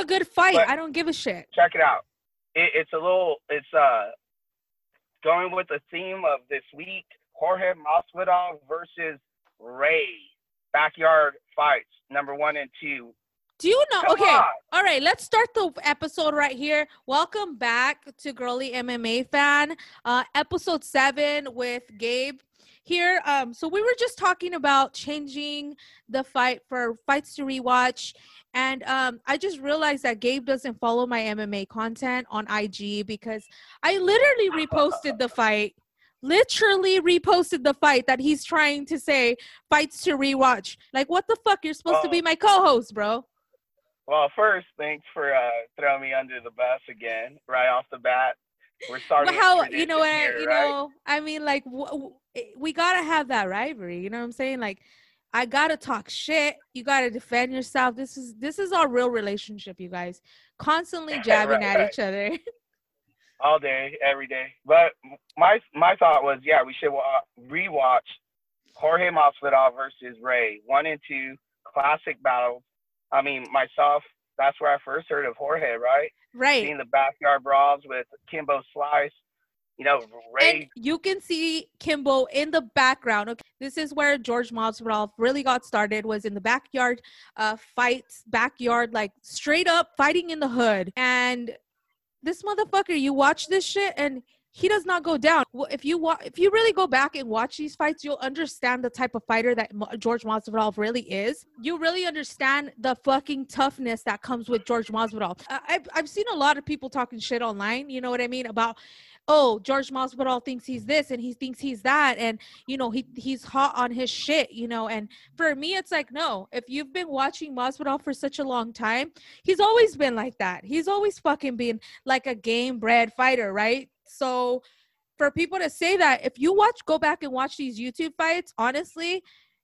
a good fight, I don't give a shit. check it out. It, it's a little. It's uh going with the theme of this week: Jorge Masvidal versus Ray. Backyard fights, number one and two. Do you know? Come okay. on. All right, let's start the episode right here. Welcome back to Girly MMA Fan, uh, episode seven with Gabe here. Um, so we were just talking about changing the fight for fights to rewatch, and um, I just realized that Gabe doesn't follow my MMA content on IG because I literally reposted the fight. Literally reposted the fight that he's trying to say fights to rewatch. Like, what the fuck? You're supposed to be my co-host, bro. Well, first, thanks for uh, throwing me under the bus again, right off the bat. We're starting. But how you know here, you right? know? I mean, like w- w- we gotta have that rivalry. You know what I'm saying? Like, I gotta talk shit. You gotta defend yourself. This is this is our real relationship, you guys. Constantly jabbing Right, at right. each other. all day, every day. But my my thought was, yeah, we should wa- rewatch Jorge Masvidal versus Ray, one and two classic battles. I mean, myself, that's where I first heard of Jorge, right? right. Seeing the backyard brawls with Kimbo Slice. You know, And you can see Kimbo in the background. Okay, this is where George Masvidal really got started. Was in the backyard, uh, fights, backyard, like straight up fighting in the hood. And this motherfucker, you watch this shit, and he does not go down. Well, if you wa- if you really go back and watch these fights, you'll understand the type of fighter that George Masvidal really is. You really understand the fucking toughness that comes with George Masvidal. I- I've I've seen a lot of people talking shit online. You know what I mean about oh George Masvidal thinks he's this and he thinks he's that and you know he he's hot on his shit you know and for me it's like no if you've been watching Masvidal for such a long time he's always been like that. He's always fucking been like a game bred fighter right? So for people to say that if you watch go back and watch these YouTube fights honestly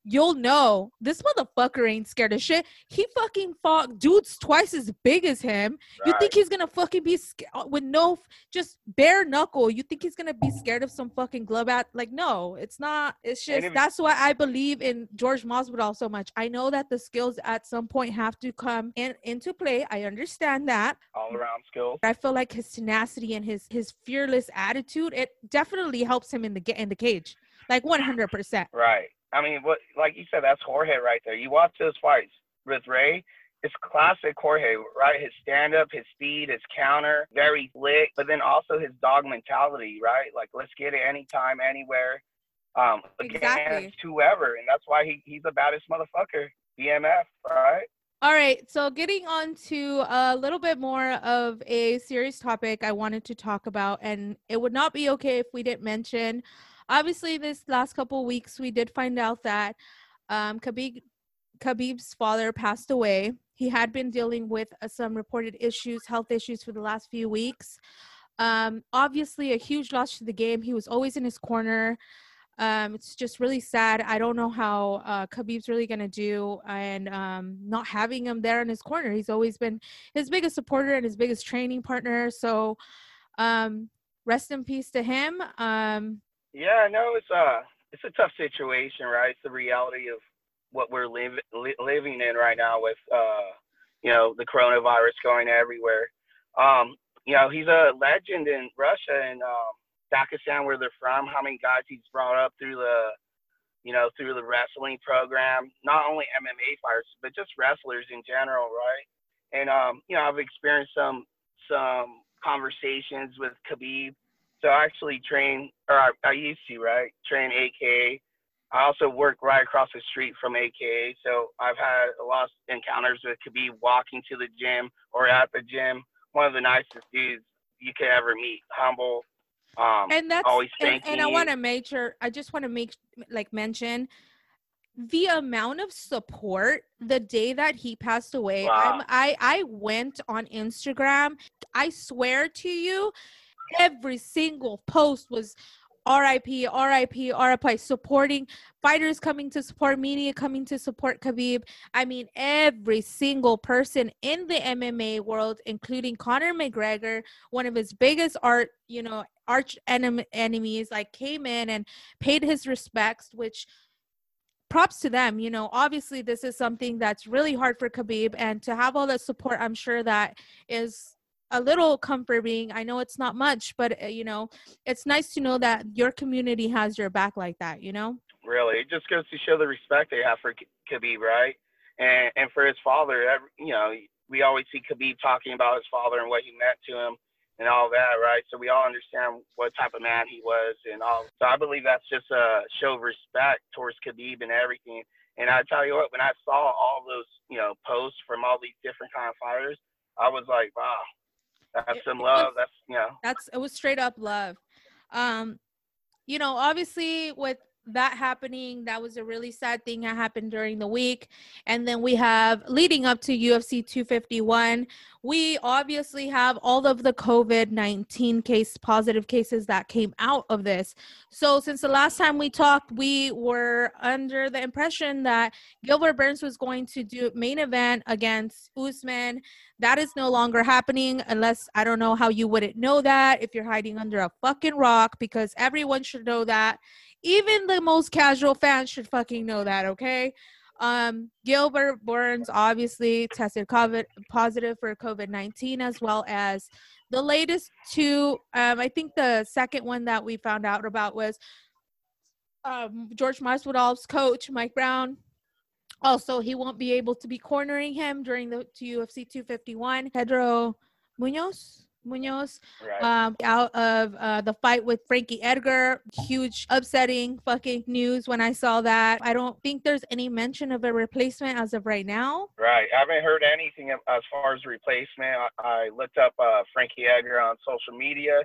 you'll know this motherfucker ain't scared of shit he fucking fought dudes twice as big as him you think he's gonna fucking be scared uh, with no just bare knuckle? You think he's gonna be scared of some fucking glove at? Like, no, it's not. It's just if- that's why I believe in George Masvidal so much. I know that the skills at some point have to come in into play. I understand that. all around skills. I feel like his tenacity and his his fearless attitude it definitely helps him in the ga- in the cage, like one hundred percent. Right. I mean, what like you said, that's Jorge right there. You watch those fights with Ray. It's classic Jorge, right? His stand up, his speed, his counter, very slick, but then also his dog mentality, right? Like let's get it anytime, anywhere, um, against Exactly. whoever, and that's why he, he's the baddest motherfucker, BMF, right? All right, so getting on to a little bit more of a serious topic I wanted to talk about, and it would not be okay if we didn't mention. Obviously, this last couple weeks, we did find out that um, Khabib, Khabib's father passed away. He had been dealing with uh, some reported issues, health issues, for the last few weeks. Um, obviously, a huge loss to the game. He was always in his corner. Um, it's just really sad. I don't know how uh, Khabib's really gonna do, and um, not having him there in his corner. He's always been his biggest supporter and his biggest training partner. So, um, rest in peace to him. Um, Yeah, know it's a it's a tough situation, right? It's the reality of what we're liv- li- living in right now with uh, you know the coronavirus going everywhere. Um, you know, he's a legend in Russia and um, Dagestan, where they're from. How many guys he's brought up through the you know through the wrestling program? Not only MMA fighters, but just wrestlers in general, right? And um, you know, I've experienced some some conversations with Khabib so I actually train, or I, I used to, right? Train AKA. I also work right across the street from AKA. So I've had a lot of encounters with Khabib walking to the gym or at the gym. One of the nicest dudes you could ever meet. Humble. Um, and that's always and, and I want to make sure. I just want to make like mention the amount of support the day that he passed away. Wow. I I went on Instagram. I swear to you, every single post was RIP, RIP, RIP, supporting fighters coming to support, media coming to support Khabib. I mean, every single person in the MMA world, including Conor McGregor, one of his biggest art, you know, arch enem- enemies, like came in and paid his respects, which props to them. You know, obviously this is something that's really hard for Khabib, and to have all that support, I'm sure that is a little comforting. I know it's not much, but uh, you know, it's nice to know that your community has your back like that. You know. Really, it just goes to show the respect they have for Khabib, right? And and for his father, you know, we always see Khabib talking about his father and what he meant to him and all that, right? So we all understand what type of man he was and all. So I believe that's just a show of respect towards Khabib and everything. And I tell you what, when I saw all those, you know, posts from all these different kind of fighters, I was like, wow, that's some love. That's you know. That's it was straight up love. Um, you know, obviously with that happening that was a really sad thing that happened during the week. And then we have leading up to ufc 251 we obviously have all of the covid-19 case positive cases that came out of this. So since the last time we talked we were under the impression that gilbert burns was going to do main event against usman. That is no longer happening unless i don't know how you wouldn't know that if you're hiding under a fucking rock because everyone should know that even the most casual fans should fucking know that, okay? Um, Gilbert Burns obviously tested COVID positive for COVID 19 as well as the latest two. Um, I think the second one that we found out about was um, George Masvidal's coach, Mike Brown. Also, he won't be able to be cornering him during the UFC 251. Pedro Munhoz Munhoz right. um, out of uh, the fight with Frankie Edgar. Huge, upsetting fucking news when I saw that. I don't think there's any mention of a replacement as of right now. Right. I haven't heard anything as far as replacement. I, I looked up uh, Frankie Edgar on social media.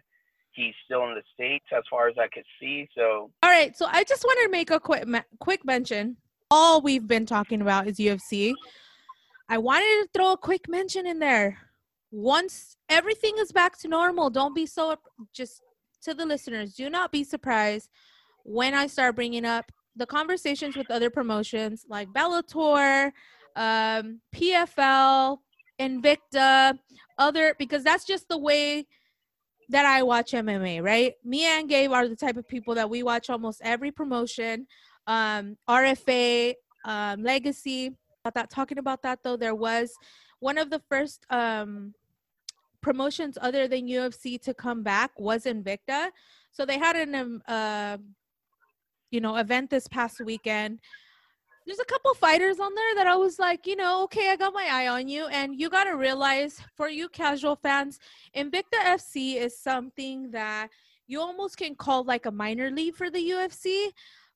He's still in the states as far as I could see. So. All right. So I just wanted to make a quick quick mention. All we've been talking about is UFC. I wanted to throw a quick mention in there once everything is back to normal, don't be so just to the listeners, do not be surprised when I start bringing up the conversations with other promotions like Bellator, um, PFL, Invicta, other because that's just the way that I watch MMA, right? Me and Gabe are the type of people that we watch almost every promotion. Um, RFA, um, Legacy. About that, talking about that though, there was one of the first um, promotions other than UFC to come back was Invicta. So they had an um, uh, you know event this past weekend. There's a couple fighters on there that I was like, you know, okay, I got my eye on you, and you got to realize for you casual fans, Invicta FC is something that you almost can call like a minor league for the UFC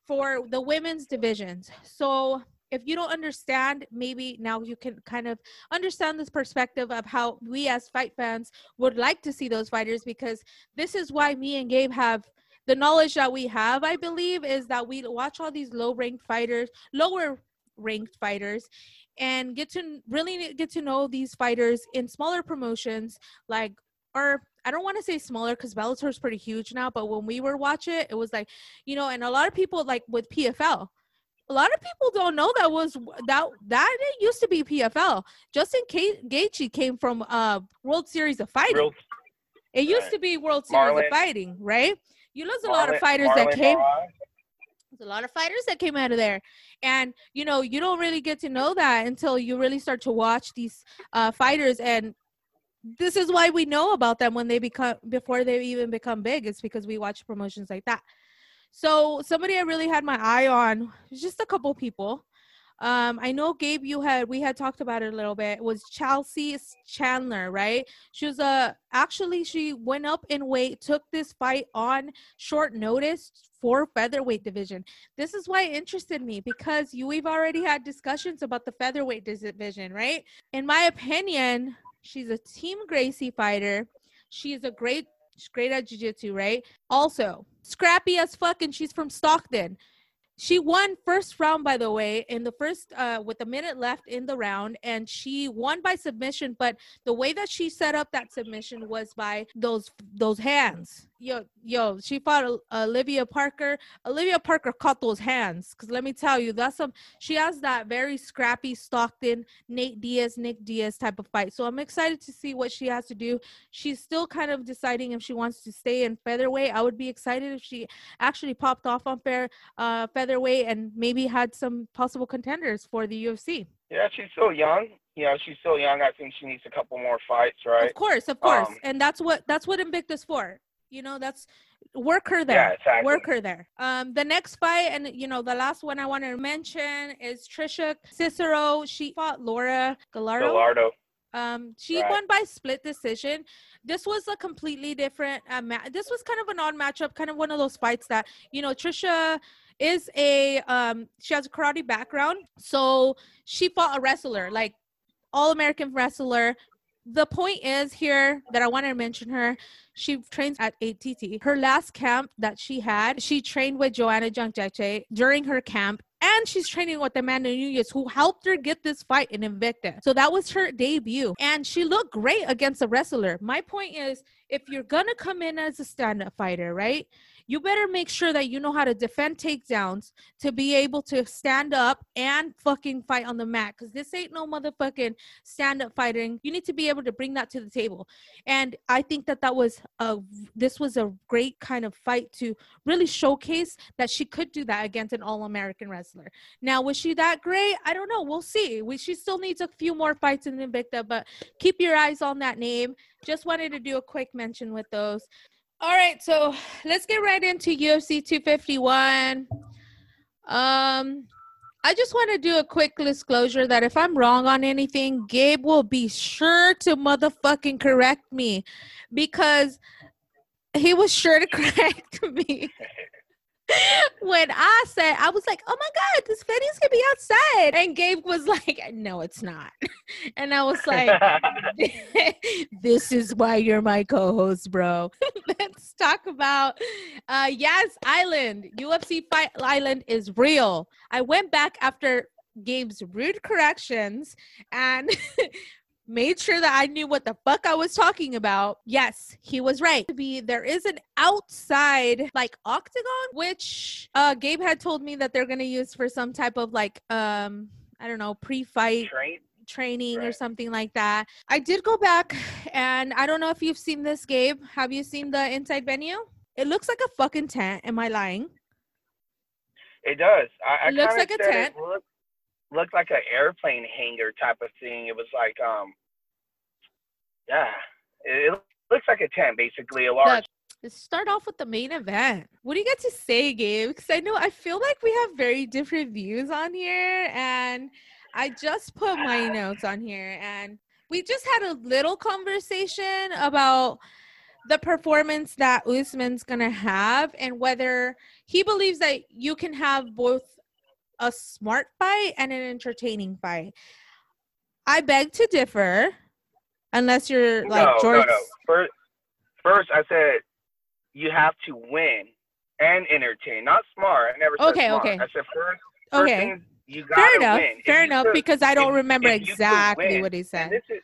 for the women's divisions. So if you don't understand, maybe now you can kind of understand this perspective of how we as fight fans would like to see those fighters because this is why me and Gabe have the knowledge that we have, I believe, is that we watch all these low ranked fighters, lower ranked fighters, and get to really get to know these fighters in smaller promotions like or I don't want to say smaller because Bellator is pretty huge now, but when we were watching it, it was like, you know, and a lot of people like with PFL, a lot of people don't know that was that that it used to be PFL. Justin K- Gaethje came from uh World Series of Fighting. It used right. to be World Series Marlon, of Fighting, right? You lose a Marlon, lot of fighters Marlon that came. There's a lot of fighters that came out of there, and you know you don't really get to know that until you really start to watch these uh, fighters and this is why we know about them when they become before they even become big it's because we watch promotions like that so somebody I really had my eye on, just a couple people. Um, I know Gabe, you had we had talked about it a little bit. Was Chelsea Chandler, right? She was a uh, actually she went up in weight, took this fight on short notice for featherweight division. This is why it interested me because you we've already had discussions about the featherweight division, right? In my opinion, she's a Team Gracie fighter. She's a great, great at jiu-jitsu, right? Also, scrappy as fuck and she's from Stockton. She won first round, by the way, in the first uh, with a minute left in the round, and she won by submission. But the way that she set up that submission was by those those hands. Yo, yo, she fought Olivia Parker. Olivia Parker caught those hands because let me tell you, that's some. She has that very scrappy Stockton, Nate Diaz, Nick Diaz type of fight. So I'm excited to see what she has to do. She's still kind of deciding if she wants to stay in featherweight. I would be excited if she actually popped off on fair uh, feather featherweight and maybe had some possible contenders for the UFC. Yeah, she's so young. You know, she's so young. I think she needs a couple more fights, right? Of course, of course, Um, and that's what that's what Invicta's for. You know, that's work her there. Yeah, exactly. Work her there. Um, the next fight, and you know, the last one I want to mention is Trisha Cicero. She fought Laura Gallardo. Gallardo. Um, she Right. won by split decision. This was a completely different uh, ma- This was kind of an odd matchup, kind of one of those fights that you know Trisha is a um she has a karate background, so she fought a wrestler, like all American wrestler. The point is here that I want to mention her. She trains at ATT. Her last camp that she had, she trained with Joanna Jedrzejczyk during her camp, and she's training with Amanda Nunes, who helped her get this fight in Invicta. So that was her debut, and she looked great against a wrestler. My point is, if you're gonna come in as a stand-up fighter, right? You better make sure that you know how to defend takedowns to be able to stand up and fucking fight on the mat. Cause this ain't no motherfucking stand-up fighting. You need to be able to bring that to the table. And I think that that was a this was a great kind of fight to really showcase that she could do that against an all-American wrestler. Now, was she that great? I don't know. We'll see. We, she still needs a few more fights in Invicta, but keep your eyes on that name. Just wanted to do a quick mention with those. All right, so let's get right into UFC 251. Um, I just want to do a quick disclosure that if I'm wrong on anything, Gabe will be sure to motherfucking correct me because he was sure to correct me. When I said, I was like, oh my God, this Fetty's gonna be outside. And Gabe was like, no, it's not. And I was like, this is why you're my co-host, bro. Let's talk about uh Yas Island. UFC Fight Island is real. I went back after Gabe's rude corrections and made sure that I knew what the fuck I was talking about. Yes, he was right. To be there is an outside like octagon, which uh Gabe had told me that they're gonna use for some type of like um I don't know pre-fight Train. training or something like that. I did go back and I don't know if you've seen this, Gabe. Have you seen the inside venue? It looks like a fucking tent. Am I lying? It does. I, I It looks like a tent. It looked, looked like an airplane hangar type of thing. It was like, um, yeah, it, it looks like a tent, basically, a large. Look, let's start off with the main event. What do you got to say, Gabe? Because I know I feel like we have very different views on here, and I just put my notes on here, and we just had a little conversation about the performance that Usman's gonna have, and whether he believes that you can have both a smart fight and an entertaining fight. I beg to differ, unless you're like no, George. no, no. First, first, I said you have to win and entertain, not smart. I never said Okay, smart. okay. I said first. first Okay. thing, you gotta Fair enough. win. Fair enough, could- because I don't if- remember if exactly win, what he and said. this is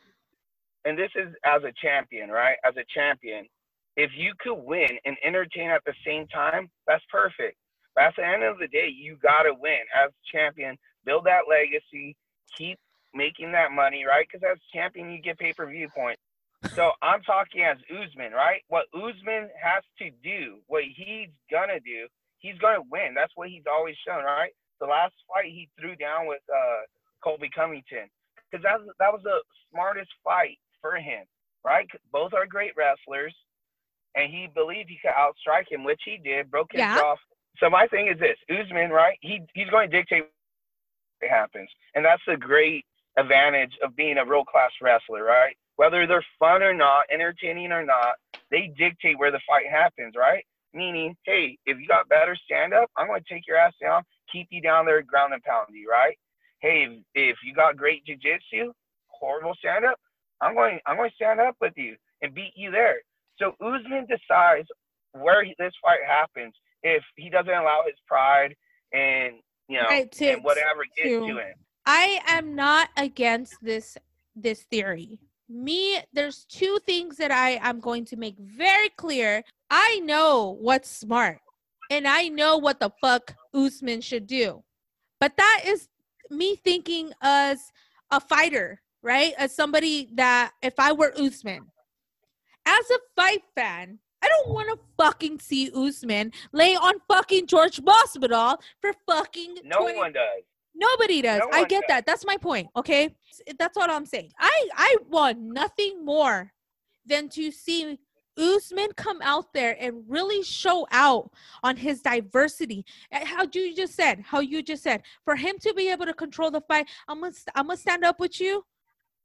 and this is as a champion, right? As a champion, if you could win and entertain at the same time, that's perfect. But at the end of the day, you gotta win as champion. Build that legacy. Keep making that money, right? Because as champion, you get pay per view points. So I'm talking as Usman, right? What Usman has to do, what he's gonna do, he's gonna win. That's what he's always shown, right? The last fight he threw down with uh, Colby Covington, because that was, that was the smartest fight for him, right? Both are great wrestlers, and he believed he could outstrike him, which he did. Broke his Yeah. jaw. So my thing is this: Usman, right? He he's going to dictate what happens, and that's the great advantage of being a world class wrestler, right? Whether they're fun or not, entertaining or not, they dictate where the fight happens, right? Meaning, hey, if you got better stand up, I'm going to take your ass down, keep you down there, ground and pound you, right? Hey, if, if you got great jiu-jitsu, horrible stand up, I'm going, I'm going to stand up with you and beat you there. So Usman decides where he, this fight happens if he doesn't allow his pride and you know Right, to- and whatever gets to- to him. I am not against this this theory. Me, there's two things that I am going to make very clear. I know what's smart, and I know what the fuck Usman should do. But that is me thinking as a fighter, right? As somebody that if I were Usman, as a fight fan, I don't want to fucking see Usman lay on fucking George Masvidal for fucking. No 20 one does. Nobody does. No I get does. that. That's my point. Okay, that's what I'm saying. I I want nothing more than to see Usman come out there and really show out on his diversity. How you just said, how you just said, for him to be able to control the fight, I'm gonna I'm gonna stand up with you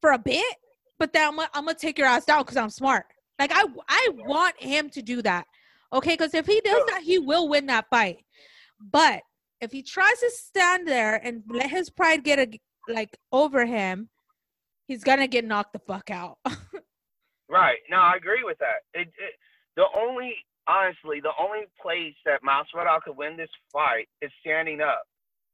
for a bit, but then I'm gonna, I'm gonna take your ass down because I'm smart. Like I I want him to do that. Okay, because if he does that, he will win that fight. But if he tries to stand there and let his pride get a, like over him, he's gonna get knocked the fuck out. Right. No, I agree with that. It, it the only honestly the only place that Masvidal could win this fight is standing up,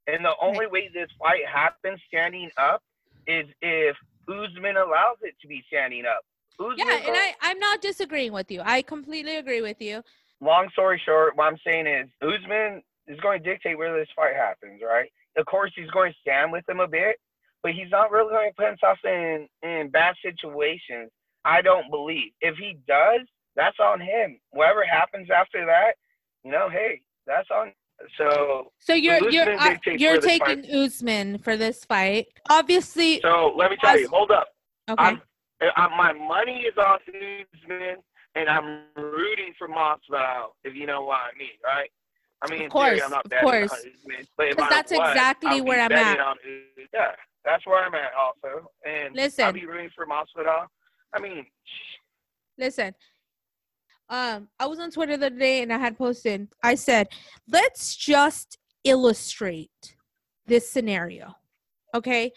and the only way this fight happens standing up is if Usman allows it to be standing up. Usman yeah, and I I'm not disagreeing with you. I completely agree with you. long story short, what I'm saying is Usman is going to dictate where this fight happens, right? Of course, he's going to stand with him a bit, but he's not really going to put himself in in bad situations. I don't believe. If he does, that's on him. Whatever happens after that, you know, hey, that's on. So, So you're Usman you're uh, you're taking Usman for this fight. Obviously, so let me tell you. Hold up. okay. I'm, my money is on Usman, and I'm rooting for Masvidal. If you know what I mean, right? I mean, Of theory, course, I'm not of course. on Usman, but if 'Cause I that's was, exactly where I'm at. Yeah, that's where I'm at also, and Listen. I'll be rooting for Masvidal. I mean, Listen, um, I was on Twitter the other day and I had posted, I said, let's just illustrate this scenario. Okay.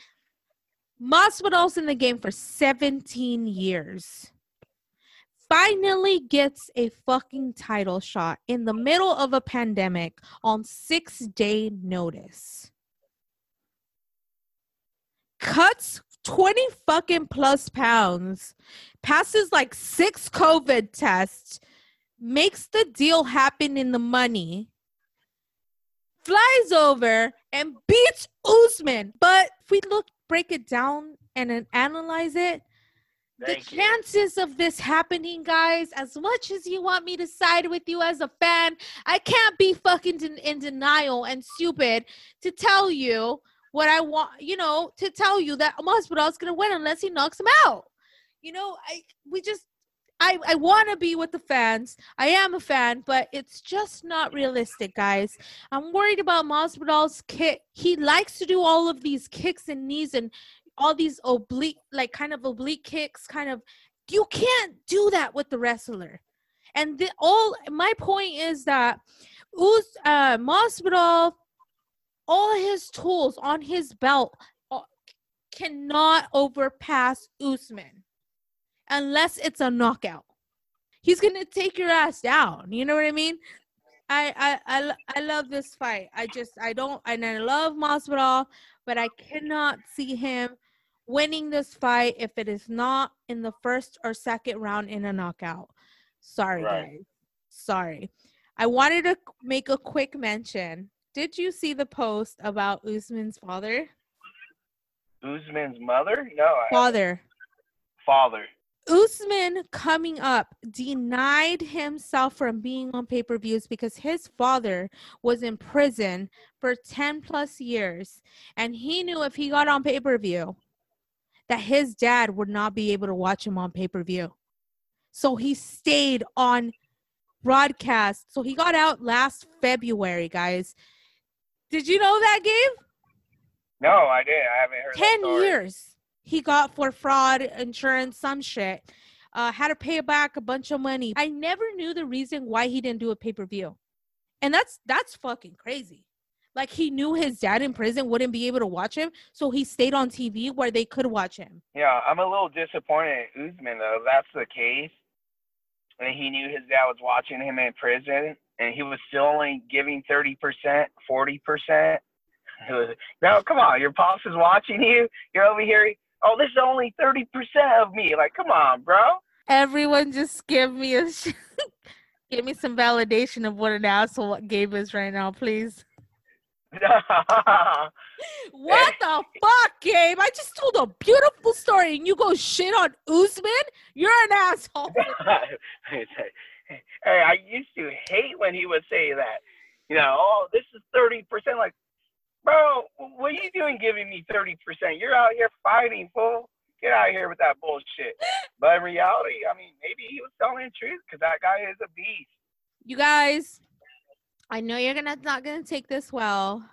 Masvidal's in the game for 17 years. Finally gets a fucking title shot in the middle of a pandemic on six day notice. Cuts 20 fucking plus pounds passes like six COVID tests, makes the deal happen in the money, flies over and beats Usman. But if we look, break it down and then analyze it, thank the you. chances of this happening, guys, as much as you want me to side with you as a fan, I can't be fucking in, in denial and stupid to tell you what I want, you know, to tell you that Masvidal's gonna win unless he knocks him out. You know, I we just I I want to be with the fans. I am a fan, but it's just not realistic, guys. I'm worried about Masvidal's kick. He likes to do all of these kicks and knees and all these oblique, like kind of oblique kicks. Kind of, you can't do that with the wrestler. And the all my point is that Us uh, Masvidal, all his tools on his belt uh, cannot overpass Usman unless it's a knockout. He's gonna take your ass down. You know what I mean? I I I, I love this fight. I just I don't and I love Masvidal, but I cannot see him winning this fight if it is not in the first or second round in a knockout. Sorry, Right. guys. Sorry. I wanted to make a quick mention. Did you see the post about Usman's father? Usman's mother? No, I, Father. father. Usman coming up denied himself from being on pay per views because his father was in prison for 10 plus years. And he knew if he got on pay per view, that his dad would not be able to watch him on pay per view. So he stayed on broadcast. So he got out last February, guys. Did you know that, Gabe? No, I didn't. I haven't heard. that 10 story. years he got for fraud insurance some shit uh had to pay back a bunch of money i never knew the reason why he didn't do a pay-per-view and that's that's fucking crazy like he knew his dad in prison wouldn't be able to watch him so he stayed on tv where they could watch him Yeah, I'm a little disappointed in Usman though. That's the case, and he knew his dad was watching him in prison, and he was still only giving thirty percent, forty percent. No, come on, your pops is watching you. You're over here. Oh, this is only thirty percent of me. Like, come on, bro. everyone just give me a sh- give me some validation of what an asshole gabe is right now please What the fuck, Gabe? I just told a beautiful story and you go shit on Usman? You're an asshole. hey, I used to hate when he would say that. You know, oh, this is thirty percent. Like, bro, what are you doing giving me thirty percent? You're out here fighting, fool. Get out of here with that bullshit. But in reality, I mean, maybe he was telling the truth because that guy is a beast. You guys, I know you're gonna not gonna take this well,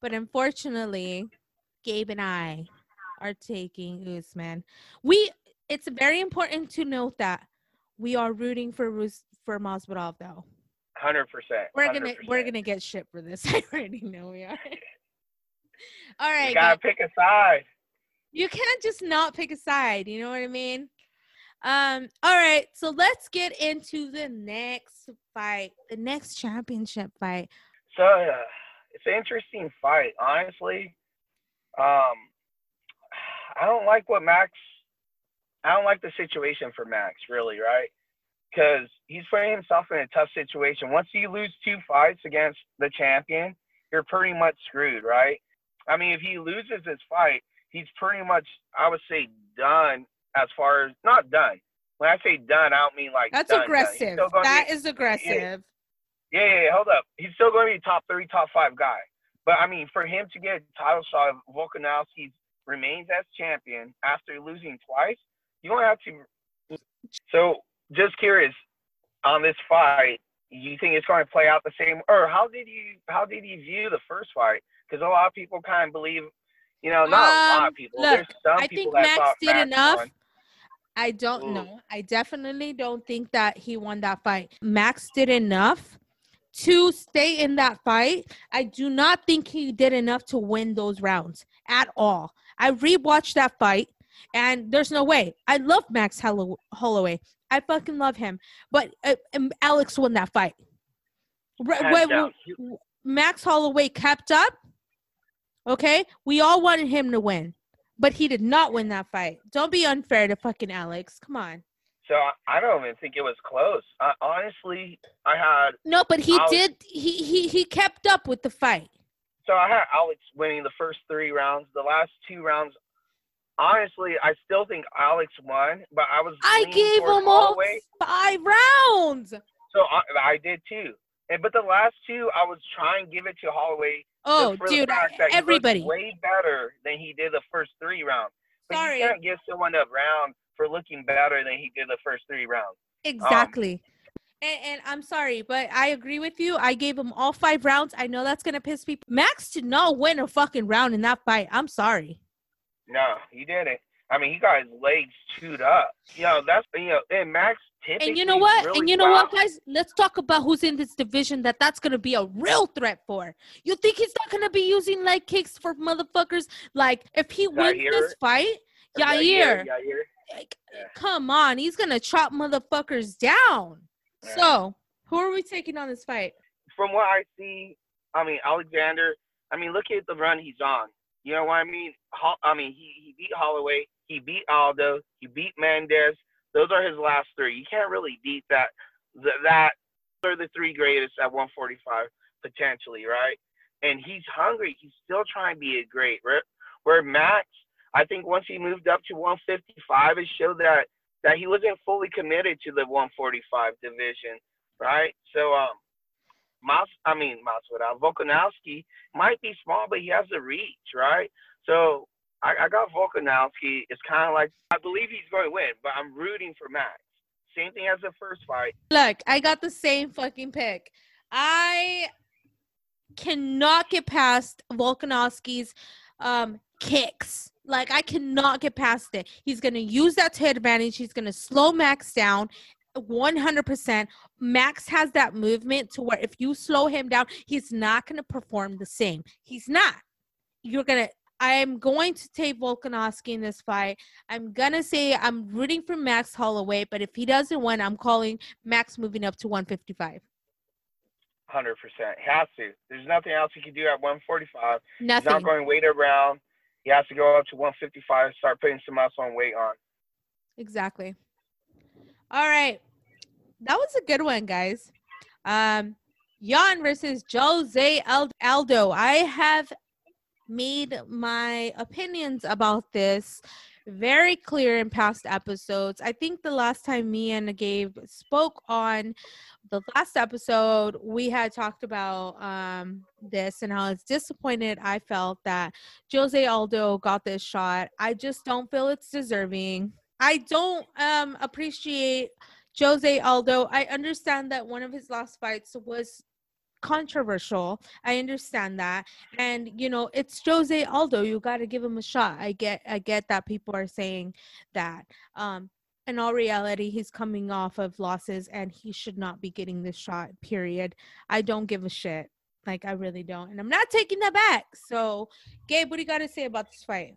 but unfortunately, Gabe and I are taking Usman. We it's very important to note that we are rooting for Rus- for Masvidal though. Hundred percent. We're gonna we're gonna get shit for this. I already know we are. All right, you gotta guys. pick a side. you can't just not pick a side. You know what I mean? Um. All right. So let's get into the next fight, the next championship fight. So uh, it's an interesting fight, honestly. Um, I don't like what Max. I don't like the situation for Max, really, right? Because he's putting himself in a tough situation. Once you lose two fights against the champion, you're pretty much screwed, right? I mean, if he loses this fight, he's pretty much, I would say, done as far as not done. When I say done, I don't mean like That's done, done. Aggressive. gonna That be- is aggressive. yeah, yeah, yeah, hold up. He's still going to be top three, top five guy. But I mean, for him to get a title shot, if Volkanovski remains as champion after losing twice, you're going to have to. So, just curious on this fight, you think it's going to play out the same, or how did you how did you view the first fight? Because a lot of people kind of believe, you know, not a lot Um, of people. look, There's some I people think Max did Max enough. won. I don't Ooh. know. I definitely don't think that he won that fight. Max did enough to stay in that fight. I do not think he did enough to win those rounds at all. I rewatched that fight and there's no way. I love Max Hollow- Holloway. I fucking love him. But uh, um, Alex won that fight. R- Hands when- Max Holloway kept up. Okay, we all wanted him to win, but he did not win that fight. Don't be unfair to fucking Alex. Come on. So I- I don't even think it was close. I, honestly, I had No, but he Alex- did. He he he kept up with the fight. So I had Alex winning the first three rounds. The last two rounds, honestly, I still think Alex won, but I was. I gave him all five rounds. So I, I did too. And but the last two, I was trying to give it to Holloway. Oh, just for the dude, fact that he everybody. way better than he did the first three rounds. But Sorry. you can't give someone a round for looking better than he did the first three rounds. Exactly. and, and I'm sorry, but I agree with you. I gave him all five rounds. I know that's gonna piss people. Max did not win a fucking round in that fight. I'm sorry. No, he didn't. I mean, he got his legs chewed up. You know, that's you know, and Max. And you know what? really and you know what, guys? Let's talk about who's in this division that that's gonna be a real threat for. You think he's not gonna be using leg kicks for motherfuckers? Like if he wins this fight, Or Yair. Yair. like, Yeah. come on, he's gonna chop motherfuckers down. Yeah. So who are we taking on this fight? From what I see, I mean Alexander. I mean, look at the run he's on. You know what I mean? I mean, he, he beat Holloway, he beat Aldo, he beat Mendes. Those are his last three. You can't really beat that. Th- that are the three greatest at 145 potentially, right? And he's hungry. He's still trying to be a great. Right? Where Max, I think once he moved up to 155, it showed that that he wasn't fully committed to the 145 division, right? So um, Mas, I mean Masvidal, Volkanovski might be small, but he has the reach, right? So I, I got Volkanovski. It's kind of like I believe he's going to win, but I'm rooting for Max. Same thing as the first fight. Look, I got the same fucking pick. I cannot get past Volkanovski's um kicks. Like I cannot get past it. He's gonna use that to advantage. He's gonna slow Max down. 100% Max has that movement to where if you slow him down, he's not going to perform the same. He's not. You're going to I am going to take Volkanovski in this fight. I'm gonna say I'm rooting for Max Holloway, but if he doesn't win, I'm calling Max moving up to 155. Hundred percent has to. There's nothing else he can do at 145. He's Nothing. not going wait around. He has to go up to 155, start putting some muscle and weight on. Exactly. All right. That was a good one, guys. Um Yan versus Jose Al- Aldo. I have made my opinions about this very clear in past episodes. I think the last time me and Gabe spoke on the last episode, we had talked about um, this and how it's disappointed I felt that Jose Aldo got this shot. I just don't feel it's deserving. I don't um, appreciate Jose Aldo. I understand that one of his last fights was controversial. I understand that. And you know, it's Jose Aldo. You got to give him a shot. I get I get that people are saying that. Um in all reality, he's coming off of losses and he should not be getting this shot, period. I don't give a shit. Like I really don't. And I'm not taking that back. So, Gabe, what do you got to say about this fight?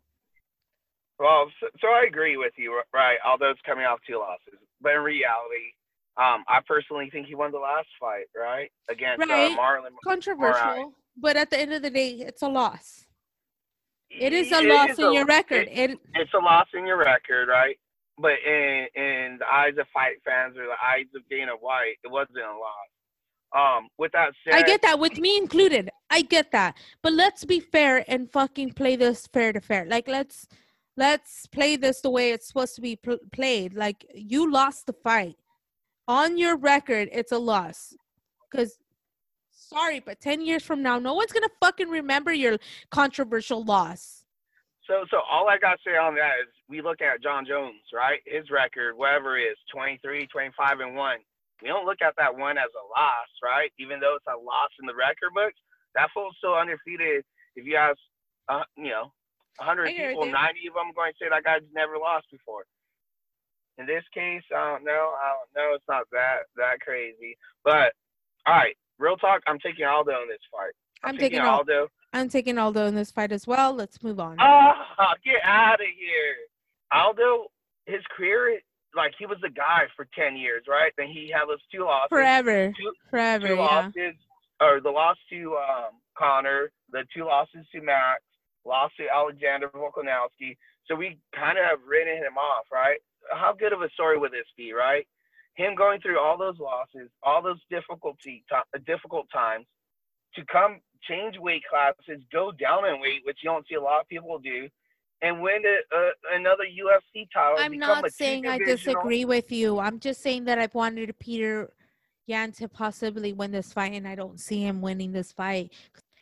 Well, so, so I agree with you, right? Although it's coming off two losses, but in reality, um, I personally think he won the last fight, right? Against uh, right. uh, Marlon. Controversial, but at the end of the day, it's a loss. It is a it loss is in a, your record. It, it, it's a loss in your record, right? But in in the eyes of fight fans or the eyes of Dana White, it wasn't a loss. Um, with that said, I get that, with me included. I get that, but let's be fair and fucking play this fair to fair. Like let's let's play this the way it's supposed to be pl- played. Like you lost the fight on your record, it's a loss. Because, sorry, but 10 years from now, no one's going to fucking remember your controversial loss. So, so all I got to say on that is we look at Jon Jones, right? His record, whatever it is, 23, 25, and 1. We don't look at that one as a loss, right? Even though it's a loss in the record books, that fool's still undefeated. If you ask, uh, you know, 100 people, 90 of them going to say that guy's never lost before. In this case, I don't know. I don't know. It's not that that crazy. But all right, real talk. I'm taking Aldo in this fight. I'm, I'm taking, taking Aldo. I'm taking Aldo in this fight as well. Let's move on. Oh, get out of here. Aldo, his career, like he was the guy for ten years, right? Then he had those two losses. Forever. Two, Forever. Two yeah. losses, or the loss to um, Conor, the two losses to Max, loss to Alexander Volkanovski. So we kind of have written him off, right? how good of a story would this be, right? Him going through all those losses, all those difficulty, t- uh, difficult times, to come change weight classes, go down in weight, which you don't see a lot of people do, and win a, a, another UFC title. I'm not saying I disagree with you. I'm just saying that I've wanted Peter Yan to possibly win this fight, and I don't see him winning this fight.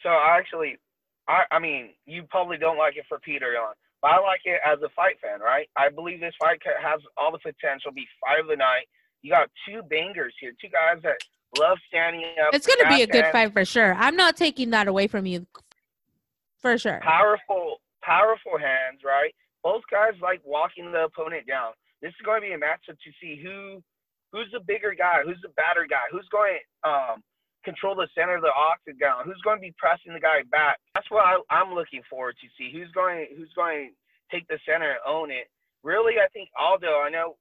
So actually, I, I mean, you probably don't like it for Peter Yan. But I like it as a fight fan, right? I believe this fight has all the potential to be fight of the night. You got two bangers here, two guys that love standing up. It's going to be a good fight for sure. I'm not taking that away from you, for sure. Powerful, powerful hands, right? Both guys like walking the opponent down. This is going to be a matchup to see who who's the bigger guy, who's the badder guy, who's going um control the center of the octagon? Who's going to be pressing the guy back? That's what I, am looking forward to see. Who's going who's going to take the center and own it? Really, I think Aldo. I know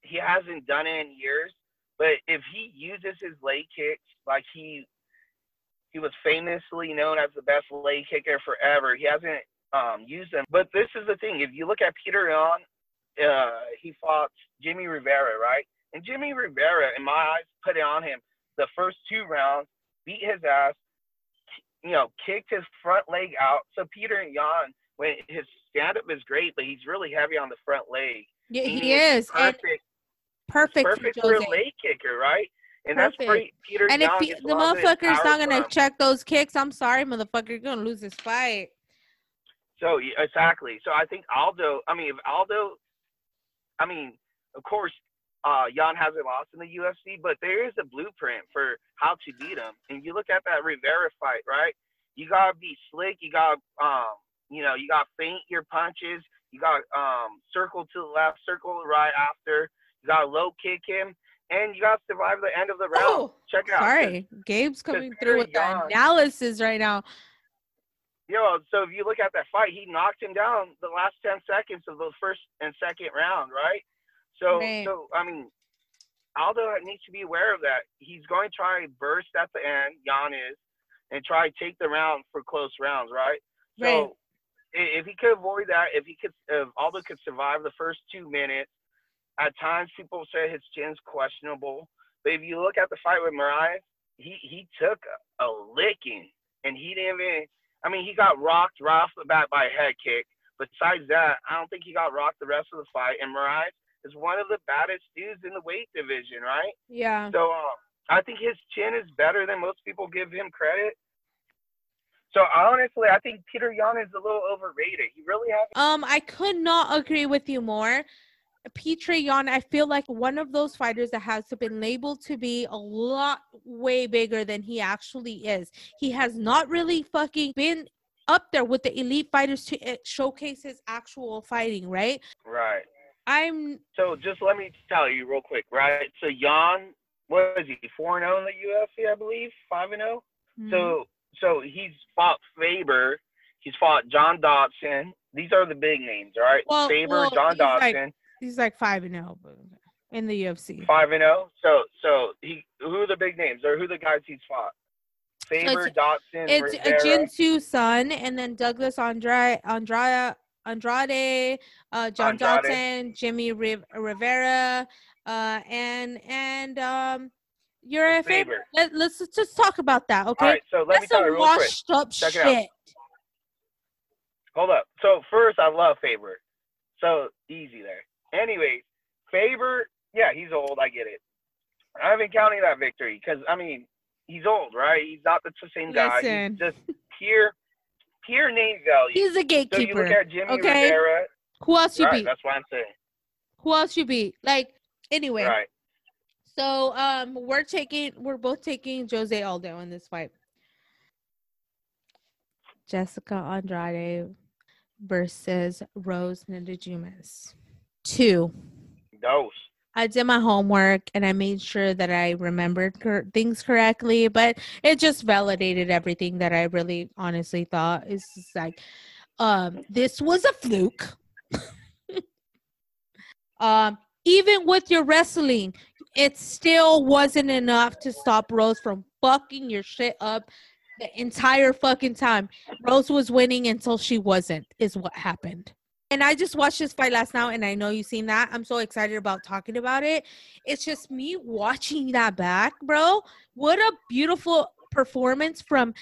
he hasn't done it in years, but if he uses his leg kicks like he he was famously known as the best leg kicker forever, he hasn't um, used them. But this is the thing: if you look at Peter Yan, uh, he fought Jimmy Rivera, right? And Jimmy Rivera, in my eyes, put it on him the first two rounds, beat his ass, you know, kicked his front leg out. So Peter Yan, when his stand up is great, but he's really heavy on the front leg. Yeah, he, he is. Perfect. perfect. Perfect for, a leg kicker, right? And perfect. that's great. Peter and Yan if the motherfucker's not gonna from. check those kicks, I'm sorry, motherfucker, you're gonna lose this fight. So exactly. So I think Aldo. I mean, if Aldo. I mean, of course, uh, Yan hasn't lost in the UFC, but there is a blueprint for how to beat him. And you look at that Rivera fight, right? You gotta be slick. You gotta, um, you know, you gotta feint your punches. You gotta um, circle to the left, circle to the right after. You gotta low kick him, and you gotta survive the end of the round. Oh, Check it out. Sorry, Gabe's coming through with Yan, the analysis right now. You know, so if you look at that fight, he knocked him down the last ten seconds of the first and second round, right? So, right. so I mean, Aldo needs to be aware of that. He's going to try burst at the end, Yan is, and try to take the round for close rounds, right? right. So, if he could avoid that, if he could, if Aldo could survive the first two minutes, at times people say his chin's questionable. But if you look at the fight with Moraes, he he took a, a licking, and he didn't even. I mean, he got rocked right off the bat by a head kick, Besides that, I don't think he got rocked the rest of the fight. And Moraes is one of the baddest dudes in the weight division, right? Yeah. So um, I think his chin is better than most people give him credit. So honestly, I think Petr Yan is a little overrated. He really has. Um, I could not agree with you more. Petr Yan, I feel like one of those fighters that has been labeled to be a lot way bigger than he actually is. He has not really fucking been up there with the elite fighters to eh, showcase his actual fighting, right? Right. I'm So just let me tell you real quick, right? So Yan, what is he? Four and zero in the UFC, I believe. Five and zero. mm, So so he's fought Faber. He's fought John Dodson. These are the big names, right? Well- Faber, well, John he's like- Dodson, he's like five and zero in the UFC. five and zero. So so he who are the big names or who the guys he's fought? Faber, it's- Dodson, It's Rivera. a Jinsu son, and then Douglas Andrade, Andrade, Andrade, uh, John Andrade. Dodson, Jimmy Riv- Rivera, uh, and and um, you're favorite. Faber. Let, let's just talk about that, okay? All right, so let me That's tell you some real quick. washed up Check shit. Hold up. So first, I love Faber. So easy there. Anyways, Faber, yeah, he's old. I get it. I haven't counting that victory because I mean, he's old, right? He's not the same guy. Listen. He's just pure, pure name value. He's a so gatekeeper. Jimmy okay? Rivera. Who else you Right, beat? that's what I'm saying. Who else you beat? Like anyway. Right. So um we're taking we're both taking Jose Aldo in this fight. Jessica Andrade versus Rose Namajunas. Two. Dose. I did my homework and I made sure that I remembered cor- things correctly, but it just validated everything that I really honestly thought. It's just like, um, this was a fluke. um, even with your wrestling, it still wasn't enough to stop Rose from fucking your shit up the entire fucking time. Rose was winning until she wasn't, is what happened. And I just watched this fight last night, and I know you've seen that. I'm so excited about talking about it. It's just me watching that back, bro. What a beautiful performance from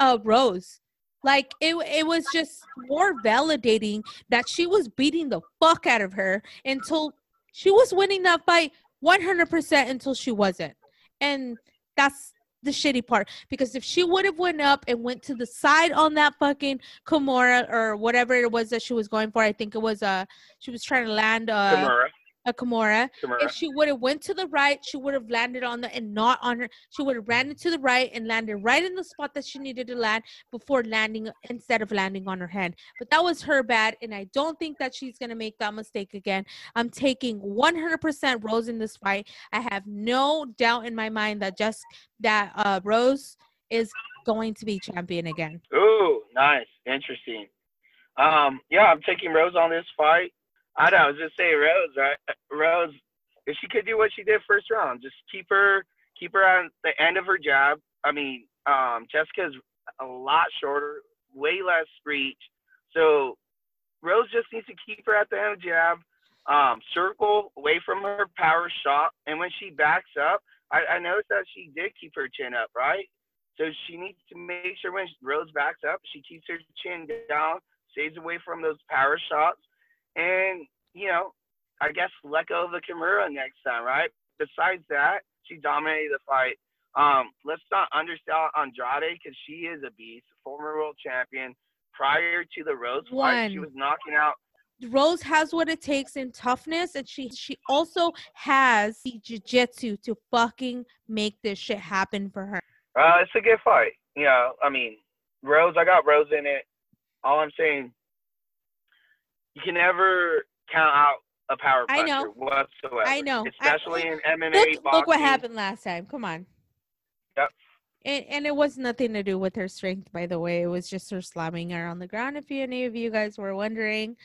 uh, Rose. Like it, it was just more validating that she was beating the fuck out of her until she was winning that fight 100% until she wasn't. And that's the shitty part because if she would have went up and went to the side on that fucking Kimura or whatever it was that she was going for, I think it was uh she was trying to land uh, Kimura. A Kimura. Kimura. If she would have went to the right, she would have landed on the and not on her. She would have ran to the right and landed right in the spot that she needed to land before landing instead of landing on her head. But that was her bad, and I don't think that she's gonna make that mistake again. I'm taking 100% Rose in this fight. I have no doubt in my mind that just that uh, Rose is going to be champion again. Ooh, nice, interesting. Um, yeah, I'm taking Rose on this fight. I know, I was just saying Rose, right? Rose, if she could do what she did first round, just keep her, keep her on the end of her jab. I mean, um, Jessica's a lot shorter, way less reach. So Rose just needs to keep her at the end of jab, um, circle away from her power shot, and when she backs up, I, I noticed that she did keep her chin up, right? So she needs to make sure when Rose backs up, she keeps her chin down, stays away from those power shots, and you know, I guess let go of the Kimura next time, right? Besides that, she dominated the fight. Um, let's not undersell Andrade because she is a beast, former world champion. Prior to the Rose fight, she was knocking out. Rose has what it takes in toughness, and she she also has the jiu-jitsu to fucking make this shit happen for her. Uh, it's a good fight. You know, I mean, Rose, I got Rose in it. All I'm saying, you can never count out a power I puncher know. whatsoever. I know. I- Especially in MMA Look, boxing. look what happened last time. Come on. Yep. And, and it was nothing to do with her strength, by the way. It was just her slamming her on the ground. If any of you guys were wondering,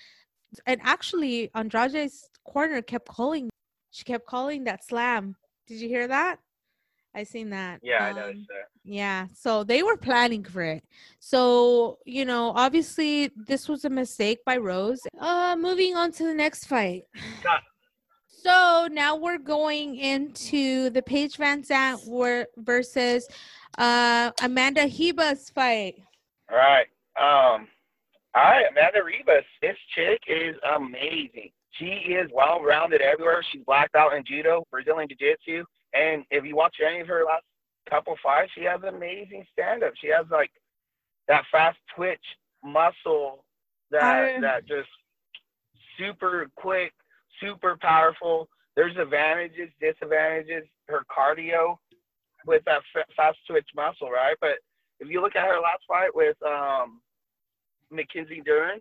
and actually, Andrade's corner kept calling. She kept calling that slam. Did you hear that? I seen that. Yeah, I Um, noticed that. Yeah, so they were planning for it. So, you know, obviously this was a mistake by Rose. Uh moving on to the next fight. So now we're going into the Paige VanZant war- versus uh Amanda Ribas fight. All right. Um, All right, Amanda Ribas. This chick is amazing. She is well rounded everywhere. She's blacked out in judo, Brazilian jiu jitsu. And if you watch any of her last couple fights, she has amazing stand up. She has like that fast twitch muscle that I... that just super quick, super powerful. There's advantages, disadvantages. Her cardio with that fast twitch muscle, right? But if you look at her last fight with um, Mackenzie Dern,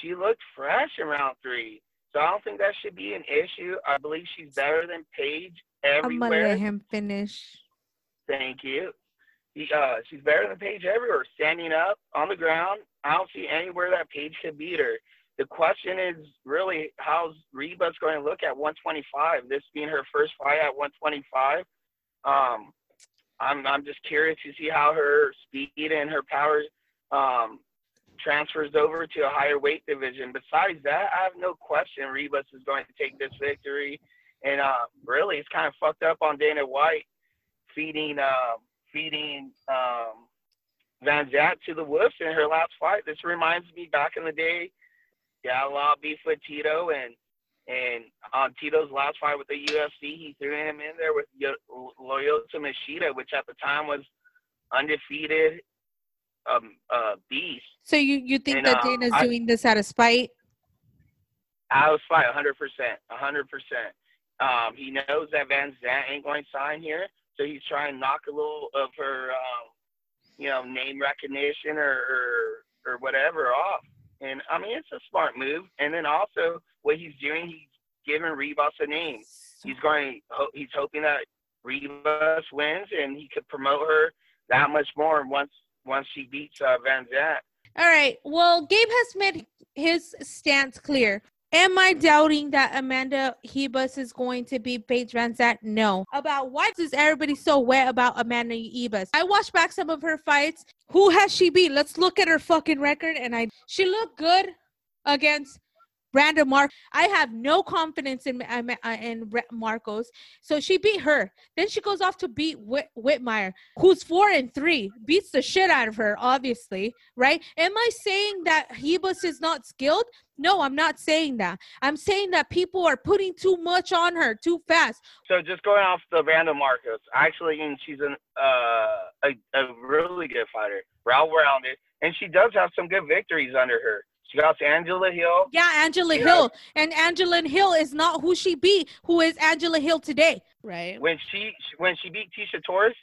she looked fresh in round three. So I don't think that should be an issue. I believe she's better than Paige everywhere. I'm gonna let him finish. Thank you. He, uh, she's better than Paige everywhere. Standing up on the ground, I don't see anywhere that Paige could beat her. The question is really how's Ribas going to look at 125? This being her first fight at 125. Um, I'm I'm just curious to see how her speed and her power um, transfers over to a higher weight division. Besides that, I have no question Ribas is going to take this victory. And uh, really, it's kind of fucked up on Dana White feeding uh, feeding um, VanZant to the wolves in her last fight. This reminds me back in the day, yeah, a lot of beef with Tito and and on Tito's last fight with the UFC, he threw him in there with Lyoto Machida, which at the time was undefeated um, uh, beast. So you, you think and, that uh, Dana's I, doing this out of spite? Out of spite, 100%. 100%. Um, he knows that VanZant ain't going to sign here, so he's trying to knock a little of her, um, you know, name recognition or, or, or whatever off. And I mean, it's a smart move. And then also, what he's doing, he's giving Ribas a name. He's going, he's hoping that Ribas wins, and he could promote her that much more once once she beats uh, VanZant. All right. Well, Gabe has made his stance clear. Am I doubting that Amanda Ribas is going to be Paige VanZant? No. About why is everybody so wet about Amanda Ribas? I watched back some of her fights. Who has she beat? Let's look at her fucking record. And I, she looked good against Brandon Mark. I have no confidence in uh, in Markos, so she beat her. Then she goes off to beat Whit- Whitmire, who's four and three, beats the shit out of her. Obviously, right? Am I saying that Ribas is not skilled? No, I'm not saying that. I'm saying that people are putting too much on her too fast. So just going off the Randa Markos, actually, she's an, uh, a, a really good fighter, well rounded, and she does have some good victories under her. She got Angela Hill. Yeah, Angela yeah. Hill. And Angela Hill is not who she beat, who is Angela Hill today. Right. When she when she beat Tecia Torres,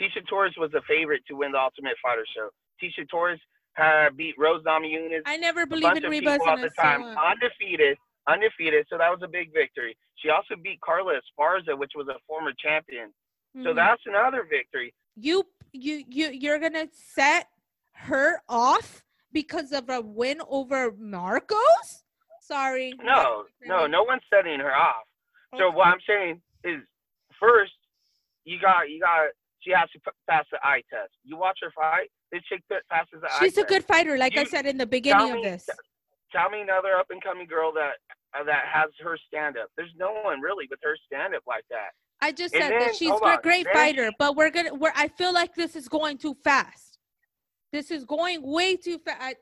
Tecia Torres was the favorite to win the Ultimate Fighter show. Tecia Torres had beat Rose Namajunas. I never believed in Ribas at the time, so, undefeated, undefeated. So that was a big victory. She also beat Carla Esparza, which was a former champion. Mm-hmm. So that's another victory. You you you you're gonna set her off because of a win over Markos? Sorry. No, no, no one's setting her off. Okay. So what I'm saying is, first, you got, you got, she has to pass the eye test. You watch her fight. This chick passes the eye test. She's a good fighter, like you, I said in the beginning of this. Tell me another up and coming girl that uh, that has her stand up. There's no one really with her stand up like that. I just and said then, that she's a great fighter, but we're gonna. We're, I feel like this is going too fast. This is going way too fast.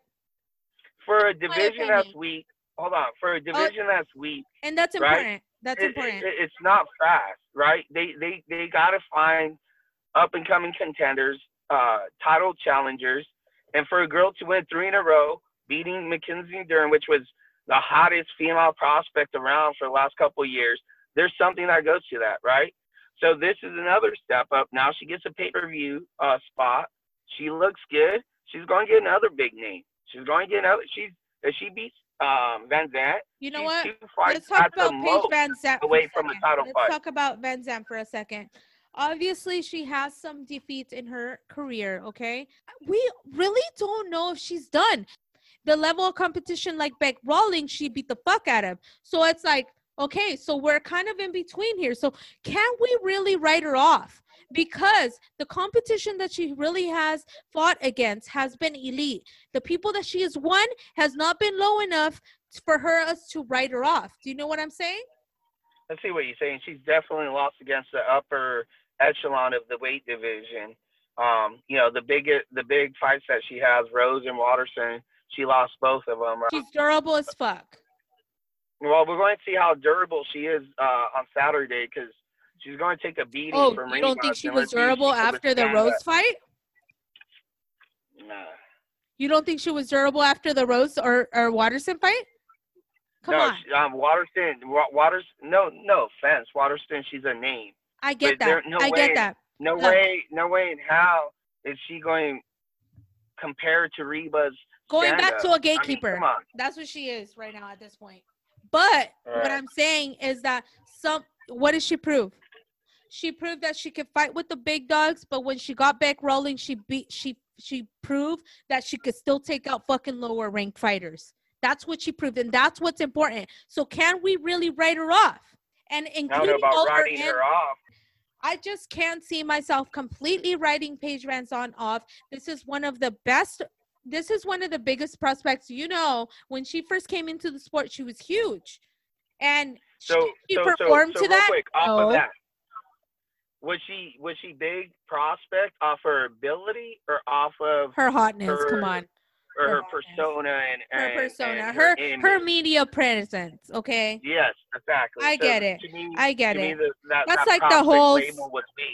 For a division that's weak, hold on. For a oh, division uh, that's weak, and that's important. Right? That's it, important. It, it's not fast, right? They they they got to find up and coming contenders, uh, title challengers, and for a girl to win three in a row, beating Mackenzie Dern, which was the hottest female prospect around for the last couple of years, there's something that goes to that, right? So this is another step up. Now she gets a pay per view uh, spot. She looks good. She's going to get another big name. She's going to get another. She's if she beats um, VanZant. You know what? Let's talk about Paige Van Zant away from the title Let's fight. talk about VanZant for a second. Obviously, she has some defeats in her career. Okay, we really don't know if she's done. The level of competition, like Bec Rawlings, she beat the fuck out of. So it's like, okay, so we're kind of in between here. So can we really write her off? Because the competition that she really has fought against has been elite. The people that she has won has not been low enough for her us to write her off. Do you know what I'm saying? I see what you're saying. She's definitely lost against the upper echelon of the weight division. Um, you know, the big the big fights that she has, Rose and Waterson, she lost both of them. She's durable as fuck. Well, we're going to see how durable she is uh, on Saturday because she's going to take a beating Oh, from you don't think she was let's see if she durable after the Rose fight? Nah. You don't think she was durable after the Rose or, or Waterson fight? Come no, on. she- um, Waterston, Waters, no, no offense, Waterston, she's a name. I get but that. no I way. get that. No Look. way, no way in how is she going compared to Ribas Going back to a I mean, gatekeeper. come on. That's what she is right now at this point. But what I'm saying is that some what does she prove? She proved that she could fight with the big dogs, but when she got back rolling, she beat she she proved that she could still take out fucking lower ranked fighters. That's what she proved, and that's what's important. So can we really write her off? And I don't know including all about her writing in- her off. I just can't see myself completely writing Paige VanZant off. This is one of the best. This is one of the biggest prospects. You know, when she first came into the sport, she was huge, and she- So, she, so, so, performed so to real that. quick, off No. of that, was she was she big prospect off her ability or off of Her hotness, her- come on, or her her persona and, her and persona, and her image? her media presence. Okay, Yes, exactly. I So get it. Me, I get it. the, that, That's that like the whole label was weak.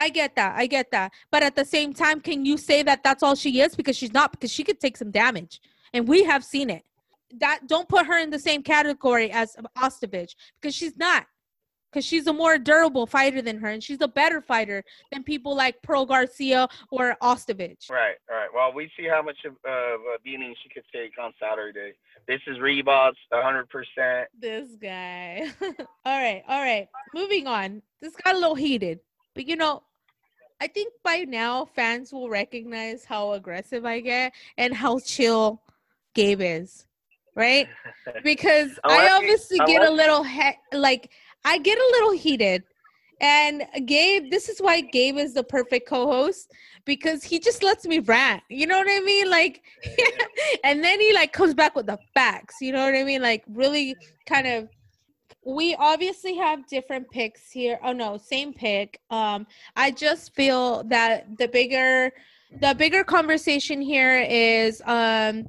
I get that. I get that. But at the same time, can you say that that's all she is? Because she's not. Because she could take some damage, and we have seen it. That don't put her in the same category as Ostovich because she's not. Because she's a more durable fighter than her, and she's a better fighter than people like Pearl Garcia or Ostovich. Right, right. Well, we see how much of, a uh, beating she could take on Saturday. This is Reeboks, 100%. This guy. all right, all right. Moving on. This got a little heated, but you know, I think by now fans will recognize how aggressive I get and how chill Gabe is, right? Because oh, I obviously get a little he- like I get a little heated. And Gabe, this is why Gabe is the perfect co-host because he just lets me rant. You know what I mean? Like and then he like comes back with the facts. You know what I mean? Like really kind of we obviously have different picks here. Oh no, same pick. Um I just feel that the bigger the bigger conversation here is um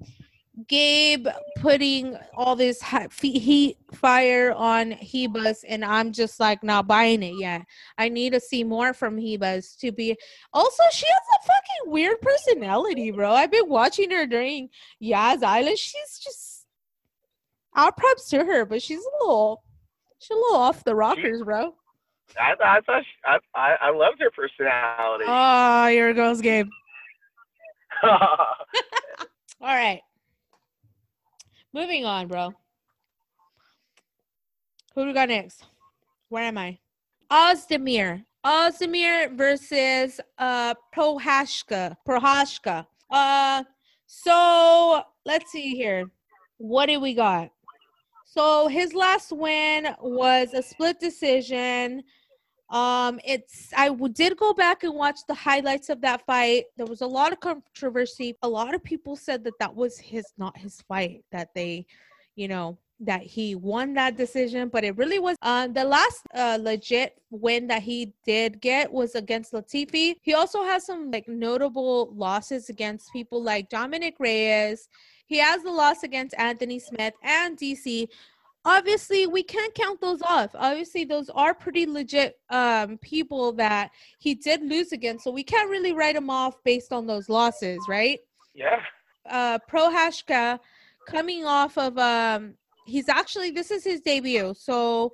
Gabe putting all this hot heat fire on Ribas, and I'm just like not buying it yet. I need to see more from Ribas to be. Also, she has a fucking weird personality, bro. I've been watching her during Yas Island. She's just. I'll props to her, but she's a little. She's a little off the rockers, bro. I, I thought she, I, I, I loved her personality. Oh, here goes Gabe. All right. Moving on, bro. Who do we got next? Where am I? Ozdemir. Ozdemir versus uh Prochazka. Prochazka. Uh so let's see here. What do we got? So his last win was a split decision. Um, it's I w- did go back and watch the highlights of that fight. There was a lot of controversy. A lot of people said that that was his not his fight. That they, you know, that he won that decision, but it really was. Uh, the last uh, legit win that he did get was against Latifi. He also has some like notable losses against people like Dominick Reyes. He has the loss against Anthony Smith and DC obviously we can't count those off obviously those are pretty legit um people that he did lose against so we can't really write him off based on those losses right yeah. uh Prochazka coming off of um he's actually this is his debut so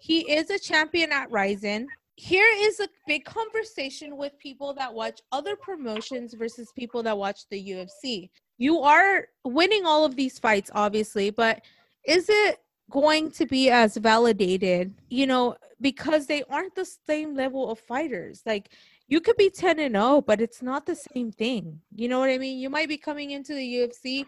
he is a champion at Rizin. Here is a big conversation with people that watch other promotions versus people that watch the UFC. You are winning all of these fights, obviously, but is it going to be as validated, you know, because they aren't the same level of fighters? Like, you could be 10 and 0, but it's not the same thing. You know what I mean? You might be coming into the UFC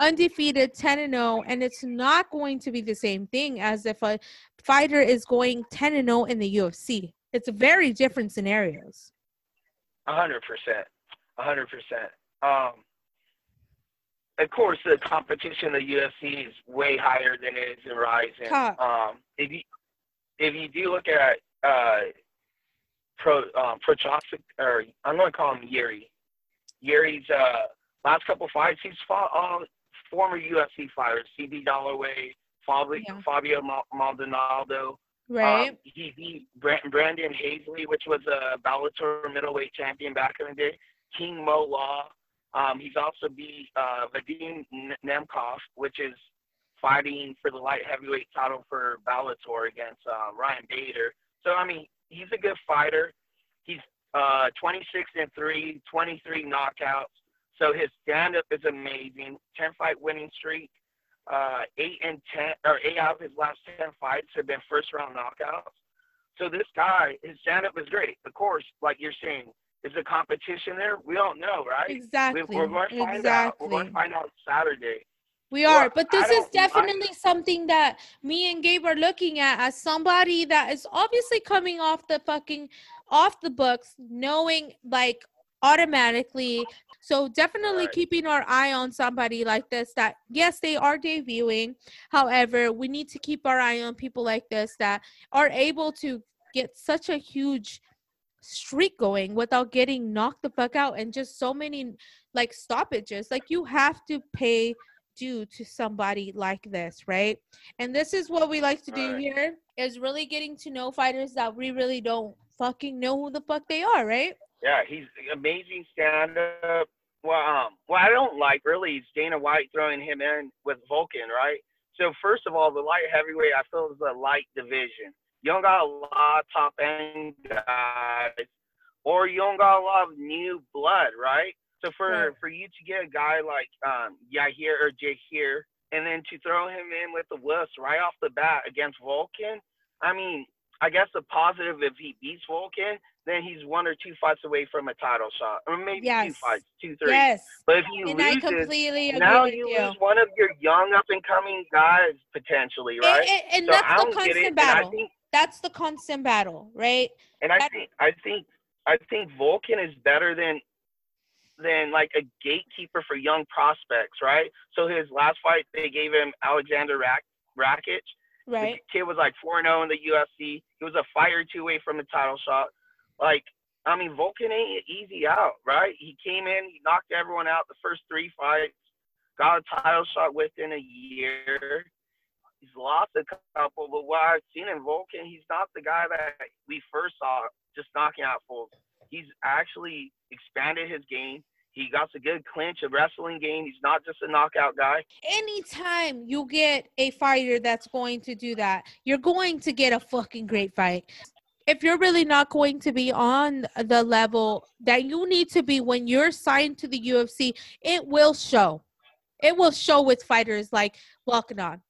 undefeated 10 and 0 and it's not going to be the same thing as if a fighter is going 10 and 0 in the UFC. It's very different scenarios. Hundred percent, hundred percent. Um, of course, the competition of UFC is way higher than it is in Rizin. Top. Um, if you if you do look at uh, Pro um, or I'm going to call him Yuri. Yuri's uh, last couple fights, he's fought all former UFC fighters, CB Dollaway, Fabio, Yeah. Fabio Maldonado. Right. Um, he beat Bra- Brandon Halsey, which was a Bellator middleweight champion back in the day. King Mo Law. Um, he's also beat uh, Vadim Nemkov, which is fighting for the light heavyweight title for Bellator against um, Ryan Bader. So I mean, he's a good fighter. He's uh, 26 and three, 23 knockouts. So his stand-up is amazing. 10 fight winning streak. Uh, eight and ten, or eight out of his last ten fights have been first round knockouts. So this guy, his stand-up is great. Of course, like you're saying, is the competition there? We don't know, right? Exactly. We, are going to find out. We're going to find out Saturday. We Well, are, but this is definitely something that me and Gabe are looking at as somebody that is obviously coming off the fucking off the books, knowing like automatically. So definitely Right. keeping our eye on somebody like this that yes, they are debuting. However, we need to keep our eye on people like this that are able to get such a huge streak going without getting knocked the fuck out and just so many like stoppages. Like you have to pay due to somebody like this, right? And this is what we like to do Right. here is really getting to know fighters that we really don't fucking know who the fuck they are, right? Yeah, he's amazing stand-up. Well, um, what I don't like really is Dana White throwing him in with Volkan, right? So first of all, the light heavyweight I feel is a light division. You don't got a lot of top end guys, or you don't got a lot of new blood, right? So for Right. for you to get a guy like um Yahir or Jahir, and then to throw him in with the wuss right off the bat against Volkan, I mean, I guess the positive if he beats Volkan, then he's one or two fights away from a title shot, or maybe two fights, two, three. Yes. But if he And loses, now you you. lose one of your young up and coming guys potentially, right? and, and so that's the don't get it, constant and I battle. think, That's the constant battle, right? and I that- think, I think, I think Volkan is better than than like a gatekeeper for young prospects, right? So his last fight, they gave him Alexander Rak- Rakic. Right. The kid was like 4 0 in the UFC. He was a or two away from the title shot. Like, I mean, Volkan ain't easy out, right? He came in, he knocked everyone out the first three fights, got a title shot within a year. He's lost a couple, but what I've seen in Volkan, he's not the guy that we first saw just knocking out fools. He's actually expanded his game. He got a good clinch, a wrestling game. He's not just a knockout guy. Anytime you get a fighter that's going to do that, you're going to get a fucking great fight. If you're really not going to be on the level that you need to be when you're signed to the UFC, it will show. It will show with fighters like walking on.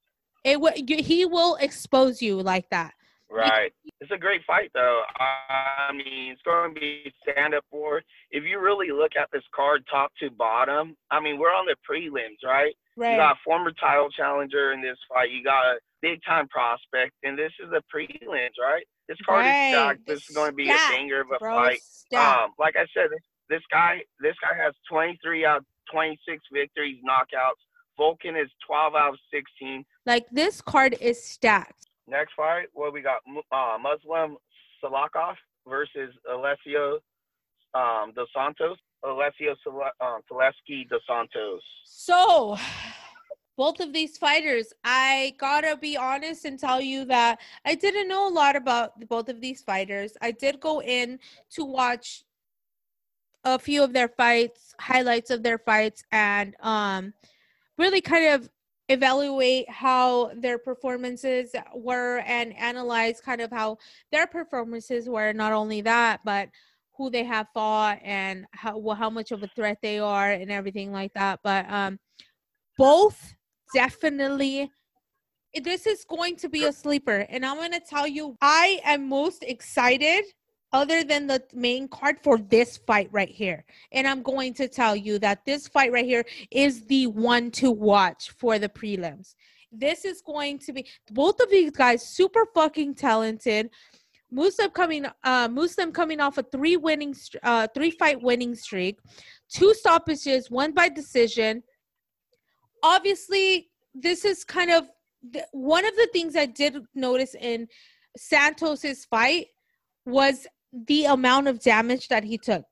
It will. You, he will expose you like that. Right. It's a great fight, though. I mean, it's going to be stand up war. If you really look at this card top to bottom, I mean, we're on the prelims, right? Right. You got a former title challenger in this fight. You got a big time prospect, and this is the prelims, right? This card Right. is stacked. This is going to be a stacked, banger of a Bro, fight. Um, like I said, this, this guy, this guy has 23 out of 26 victories, knockouts. Volkan is 12 out of 16. Like this card is stacked. Next fight, what we got? Uh, Muslim Salikhov versus Alessio um, Dos Santos. Alessio Sele- um, Dos Santos. So, both of these fighters, I gotta be honest and tell you that I didn't know a lot about both of these fighters. I did go in to watch a few of their fights, highlights of their fights, and um, really kind of evaluate how their performances were and analyze kind of how their performances were. Not only that, but who they have fought and how well, how much of a threat they are and everything like that. But um, both definitely this is going to be a sleeper and i'm going to tell you i am most excited other than the main card for this fight right here. And i'm going to tell you that this fight right here is the one to watch for the prelims. This is going to be both of these guys super fucking talented. Muslim coming uh Muslim coming off a three winning uh three fight winning streak. Two stoppages one by decision. Obviously this is kind of one of the things I did notice in Santos's fight was the amount of damage that he took.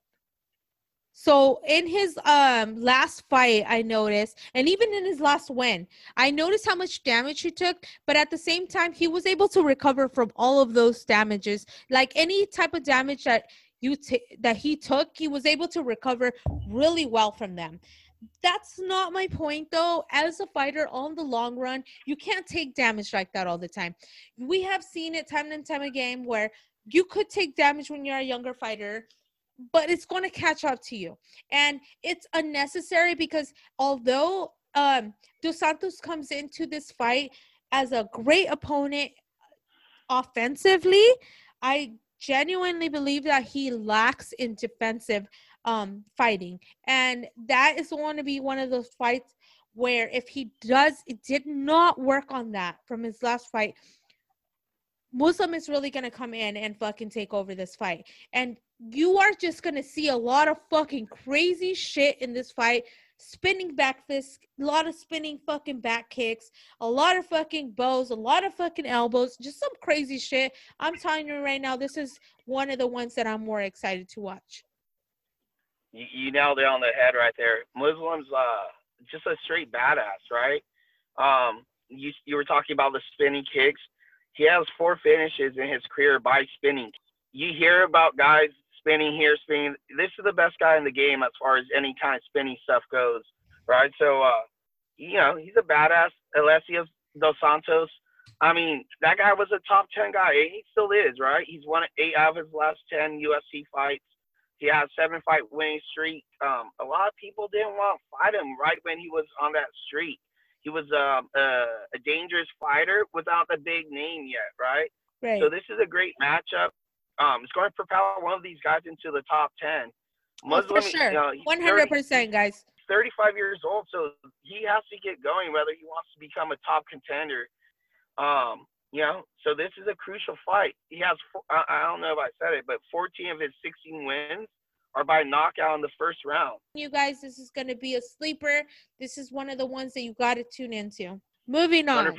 So in his um last fight, I noticed, and even in his last win, I noticed how much damage he took. But at the same time, he was able to recover from all of those damages. Like any type of damage that you t- that he took, he was able to recover really well from them. That's not my point though. As a fighter on the long run, you can't take damage like that all the time. We have seen it time and time again where you could take damage when you're a younger fighter but it's going to catch up to you. And it's unnecessary because although um dos santos comes into this fight as a great opponent offensively i genuinely believe that he lacks in defensive um fighting. And that is going to be one of those fights where if he does it did not work on that from his last fight Muslim is really gonna come in and fucking take over this fight. And you are just gonna see a lot of fucking crazy shit in this fight. Spinning back fists, a lot of spinning fucking back kicks, a lot of fucking bows, a lot of fucking elbows, just some crazy shit. I'm telling you right now, this is one of the ones that I'm more excited to watch. You, you nailed it on the head right there. Muslims, uh, just a straight badass, right? Um, you you were talking about the spinning kicks he has four finishes in his career by spinning. You hear about guys spinning here, spinning. This is the best guy in the game as far as any kind of spinning stuff goes, right? So, uh, you know, he's a badass. Alessio Dos Santos. I mean, that guy was a top 10 guy. He still is, right? He's won eight out of his last 10 UFC fights. He has seven fight winning streak. Um, a lot of people didn't want to fight him right when he was on that streak he was um, a, a dangerous fighter without the big name yet, right? Right. So this is a great matchup. Um, it's going to propel one of these guys into the top ten. Muslim, oh, for sure, one hundred percent, guys. 35 years old, so he has to get going whether he wants to become a top contender. Um, you know, so this is a crucial fight. He has, I, I don't know if I said it, but 14 of his 16 wins or by knockout in the first round. You guys, this is going to be a sleeper. This is one of the ones that you got to tune into. Moving on. 100%.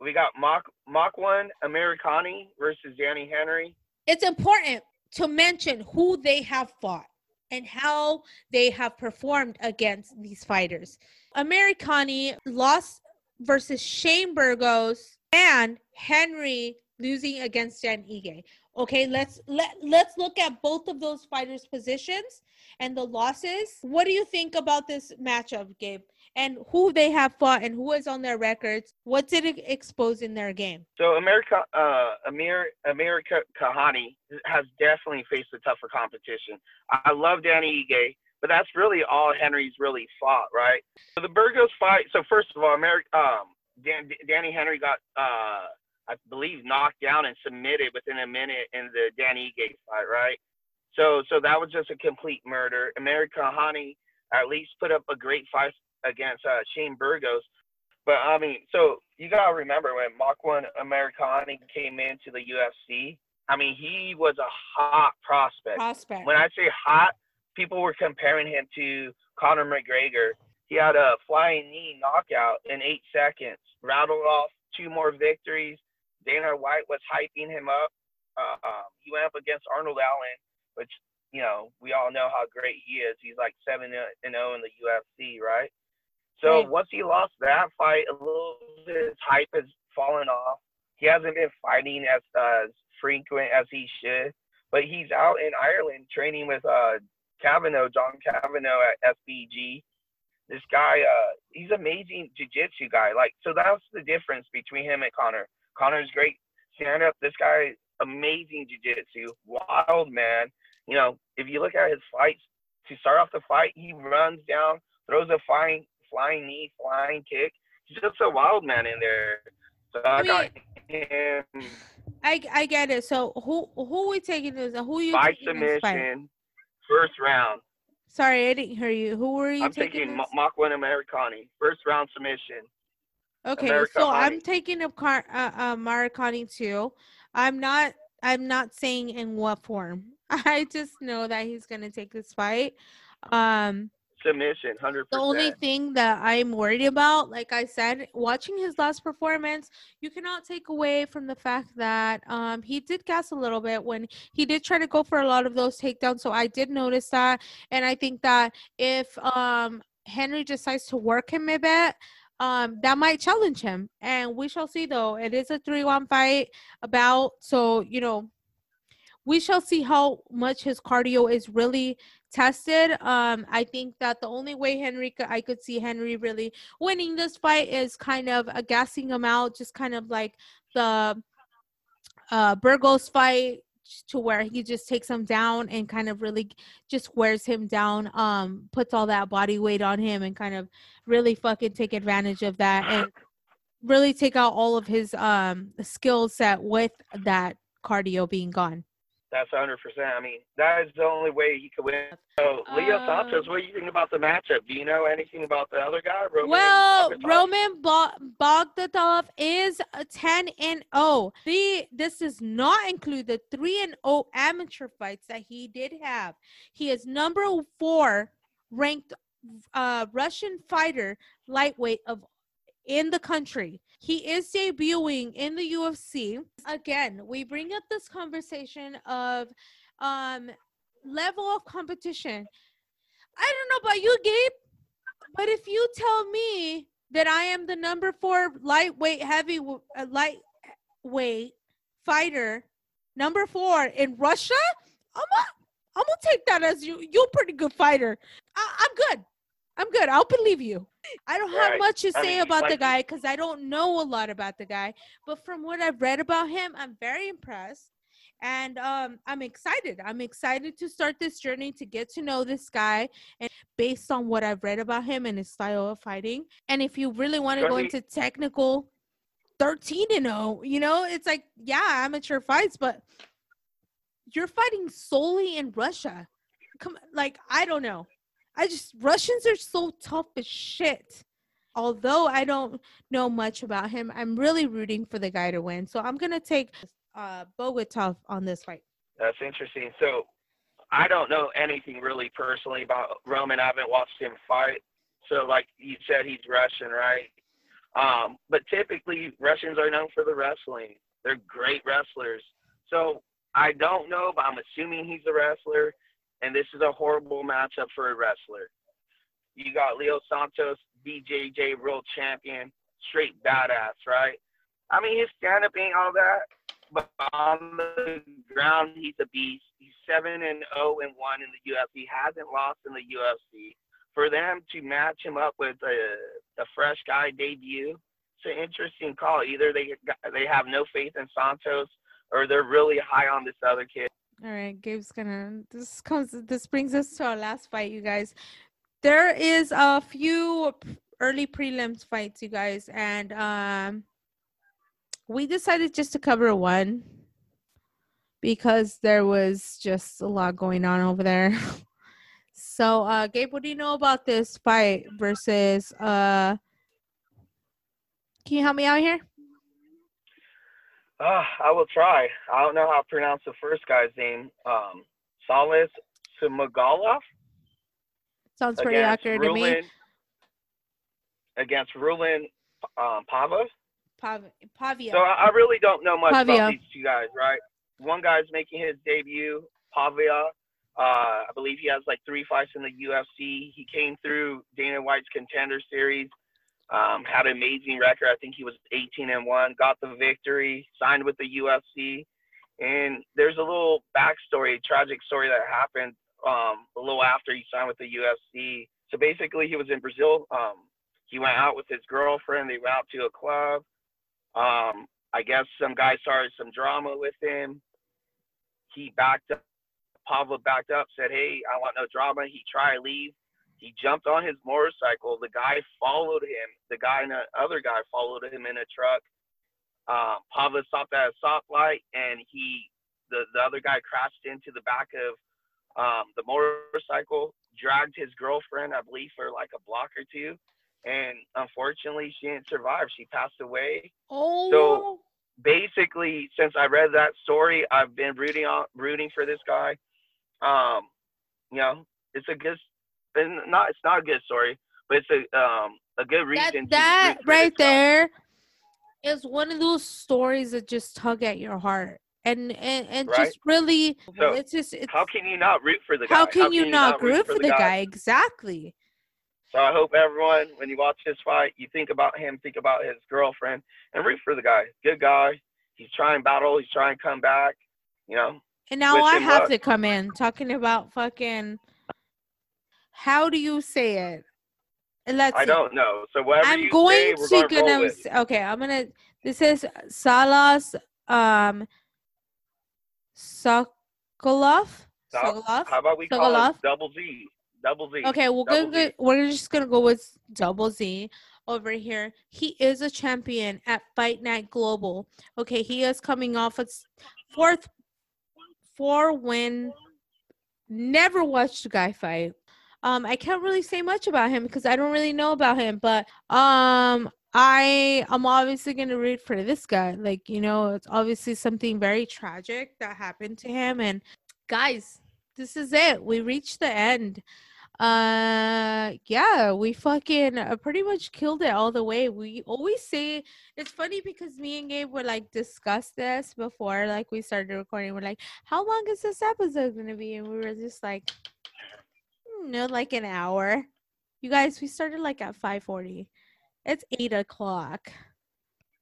We got Mach Mach 1 Amirkhani versus Danny Henry. It's important to mention who they have fought and how they have performed against these fighters. Amirkhani lost versus Shane Burgos and Henry losing against Dan Ige. Okay, let's let let's look at both of those fighters' positions and the losses. What do you think about this matchup, Gabe? And who they have fought and who is on their records? What did it expose in their game? So America, uh, Amir America Kahani has definitely faced a tougher competition. I love Danny Ige, but that's really all Henry's really fought, right? So the Burgos fight. So first of all, America, um, Dan, Danny Henry got uh I believe, knocked down and submitted within a minute in the Dan Ige fight, right? So, so that was just a complete murder. America Hani at least put up a great fight against uh, Shane Burgos. But I mean, so you gotta remember when Makwan Amirkhani came into the UFC. I mean, he was a hot prospect. Prospect. When I say hot, people were comparing him to Conor McGregor. He had a flying knee knockout in eight seconds, rattled off two more victories, Dana White was hyping him up. Uh, um, he went up against Arnold Allen, which you know we all know how great he is. He's like seven and zero oh in the UFC, right? So right. once he lost that fight, a little bit his hype has fallen off. He hasn't been fighting as uh, frequent as he should, but he's out in Ireland training with uh, Kavanagh, John Kavanagh at SBG. This guy, uh, he's amazing jiu-jitsu guy. Like, so that's the difference between him and Conor. Conor's great stand up. This guy, amazing jiu-jitsu, wild man. You know, if you look at his fights, to start off the fight, he runs down, throws a flying flying knee, flying kick. He's just a wild man in there. So I, I got him. I I get it. So who who we taking this? Who you by submission, first round. Sorry, I didn't hear you. Who were you I'm taking? taking Makwan Amirkhani, first round submission. Okay, America so I'm taking a car uh, uh, Maricani too. I'm not. I'm not saying in what form. I just know that he's gonna take this fight. Um, submission, hundred The only thing that I'm worried about, like I said, watching his last performance, you cannot take away from the fact that um he did gas a little bit when he did try to go for a lot of those takedowns. So I did notice that, and I think that if um Henry decides to work him a bit. Um, that might challenge him, and we shall see. Though it is a three-one fight, about so you know, we shall see how much his cardio is really tested. Um, I think that the only way Henry I could see Henry really winning this fight is kind of a gassing him out, just kind of like the uh, Burgos fight to where he just takes him down and kind of really just wears him down, um, puts all that body weight on him and kind of really fucking take advantage of that and really take out all of his um skill set with that cardio being gone. That's hundred percent. I mean, that is the only way he could win. So, Leo Uh, Santos, what do you think about the matchup? Do you know anything about the other guy? Roman Well, Bogatov? Roman Bo- Bogatov is a 10 and 0. The this does not include the 3 and 0 amateur fights that he did have. He is number 4 ranked uh, Russian fighter lightweight of in the country. He is debuting in the UFC. Again, we bring up this conversation of um level of competition. I don't know about you, Gabe, but if you tell me that I am the number 4 lightweight heavy uh, lightweight fighter, number 4 in Russia, I'm gonna, I'm gonna take that as you you're a pretty good fighter. I, I'm good. I'm good. I'll believe you. I don't have Right. much to I say mean, about the guy because I don't know a lot about the guy. But from what I've read about him, I'm very impressed. And um, I'm excited. I'm excited to start this journey to get to know this guy and based on what I've read about him and his style of fighting. And if you really want to go into technical 13 and 0, you know, it's like, yeah, amateur fights, but you're fighting solely in Russia. Come like I don't know. I just Russians are so tough as shit. Although I don't know much about him, I'm really rooting for the guy to win. So I'm gonna take uh on this fight. That's interesting. So, I don't know anything really personally about Roman. I haven't watched him fight. So, like you said, he's Russian, right? Um, but typically, Russians are known for the wrestling. They're great wrestlers. So, I don't know, but I'm assuming he's a wrestler. And this is a horrible matchup for a wrestler. You got Leo Santos, BJJ world champion, straight badass, right? I mean, his stand up ain't all that, but on the ground, he's a beast. He's seven and zero and one in the UFC. Hasn't lost in the UFC. For them to match him up with a, a fresh guy debut, it's an interesting call. Either they they have no faith in Santos, or they're really high on this other kid. All right, Gabe's gonna. This comes. This brings us to our last fight, you guys. There is a few early prelims fights, you guys, and um, we decided just to cover one because there was just a lot going on over there. so, uh, Gabe, what do you know about this fight versus? Uh, can you help me out here? Uh, I will try. I don't know how to pronounce the first guy's name. Um, Salas Sumagalov Sounds pretty accurate to me. Against Rulin um, Pava. Pav- Pavia. So I, I really don't know much Pavia. about these two guys, right? One guy's making his debut, Pavia. Uh, I believe he has like three fights in the UFC. He came through Dana White's Contender Series, um, had an amazing record. I think he was 18 and one, got the victory, signed with the UFC. And there's a little backstory, tragic story that happened um, a little after he signed with the UFC. So basically, he was in Brazil. Um, he went out with his girlfriend. They went out to a club. Um, I guess some guy started some drama with him. He backed up. Pavla backed up, said, "Hey, I want no drama." He tried to leave. He jumped on his motorcycle. The guy followed him. The guy and the other guy followed him in a truck. Um, Pavla stopped at a stoplight, and he, the the other guy, crashed into the back of um, the motorcycle, dragged his girlfriend, I believe, for like a block or two, and unfortunately, she didn't survive. She passed away oh, So basically since I read that story, I've been rooting on rooting for this guy. Um, you know, it's a good and not it's not a good story, but it's a um a good reason. That, that right there is one of those stories that just tug at your heart. And and, and Right. just really So, it's just it's, How can you not root for the guy? how can you not root for the guy? guy? Exactly. So I hope everyone, when you watch this fight, you think about him, think about his girlfriend, and root for the guy. Good guy. He's trying battle. He's trying to come back. You know. And now I have luck. to come in talking about fucking. How do you say it? Let's. I see. don't know. So whatever I'm you going say, we're to gonna gonna. with. Okay, I'm gonna. This is Salas um. Sokolov. Sokolov. How about we call it double Z? Double Z. Okay, we're Double gonna Z. we're just gonna go with Double Z over here. He is a champion at Fight Night Global. Okay, he is coming off a fourth four win. Never watched a guy fight. Um, I can't really say much about him because I don't really know about him, but um I I'm obviously gonna root for this guy. Like, you know, it's obviously something very tragic that happened to him. And guys, this is it. We reached the end uh yeah we fucking uh, pretty much killed it all the way we always say it's funny because me and gabe were like discuss this before like we started recording we're like how long is this episode gonna be and we were just like "Hmm, no like an hour you guys we started like at 5:40 it's 8 o'clock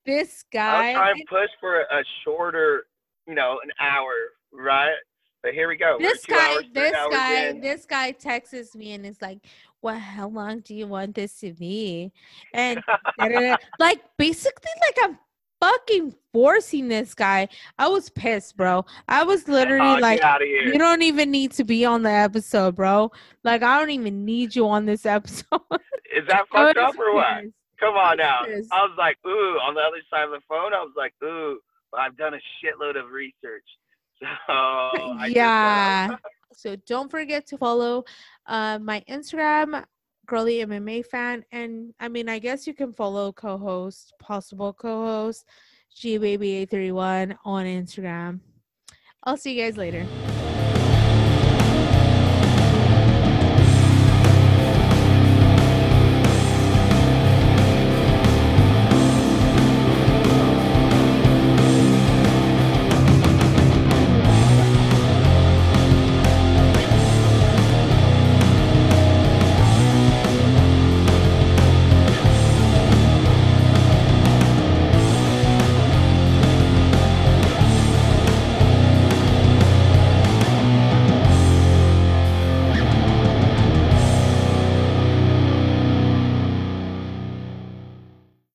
this guy trying to push for a shorter, you know, an hour, right? But here we go. This guy hours, this guy in. this guy texts me and is like well how long do you want this to be and like basically like i'm fucking forcing this guy i was pissed bro i was literally oh, like get out of here. you don't even need to be on the episode bro like i don't even need you on this episode Is that fucked up or what? Come on now. I was like, ooh, on the other side of the phone, I was like, ooh, I've done a shitload of research. So I yeah so don't forget to follow uh my instagram girly mma fan and i mean i guess you can follow co-host possible co-host gbaby831 on instagram. I'll see you guys later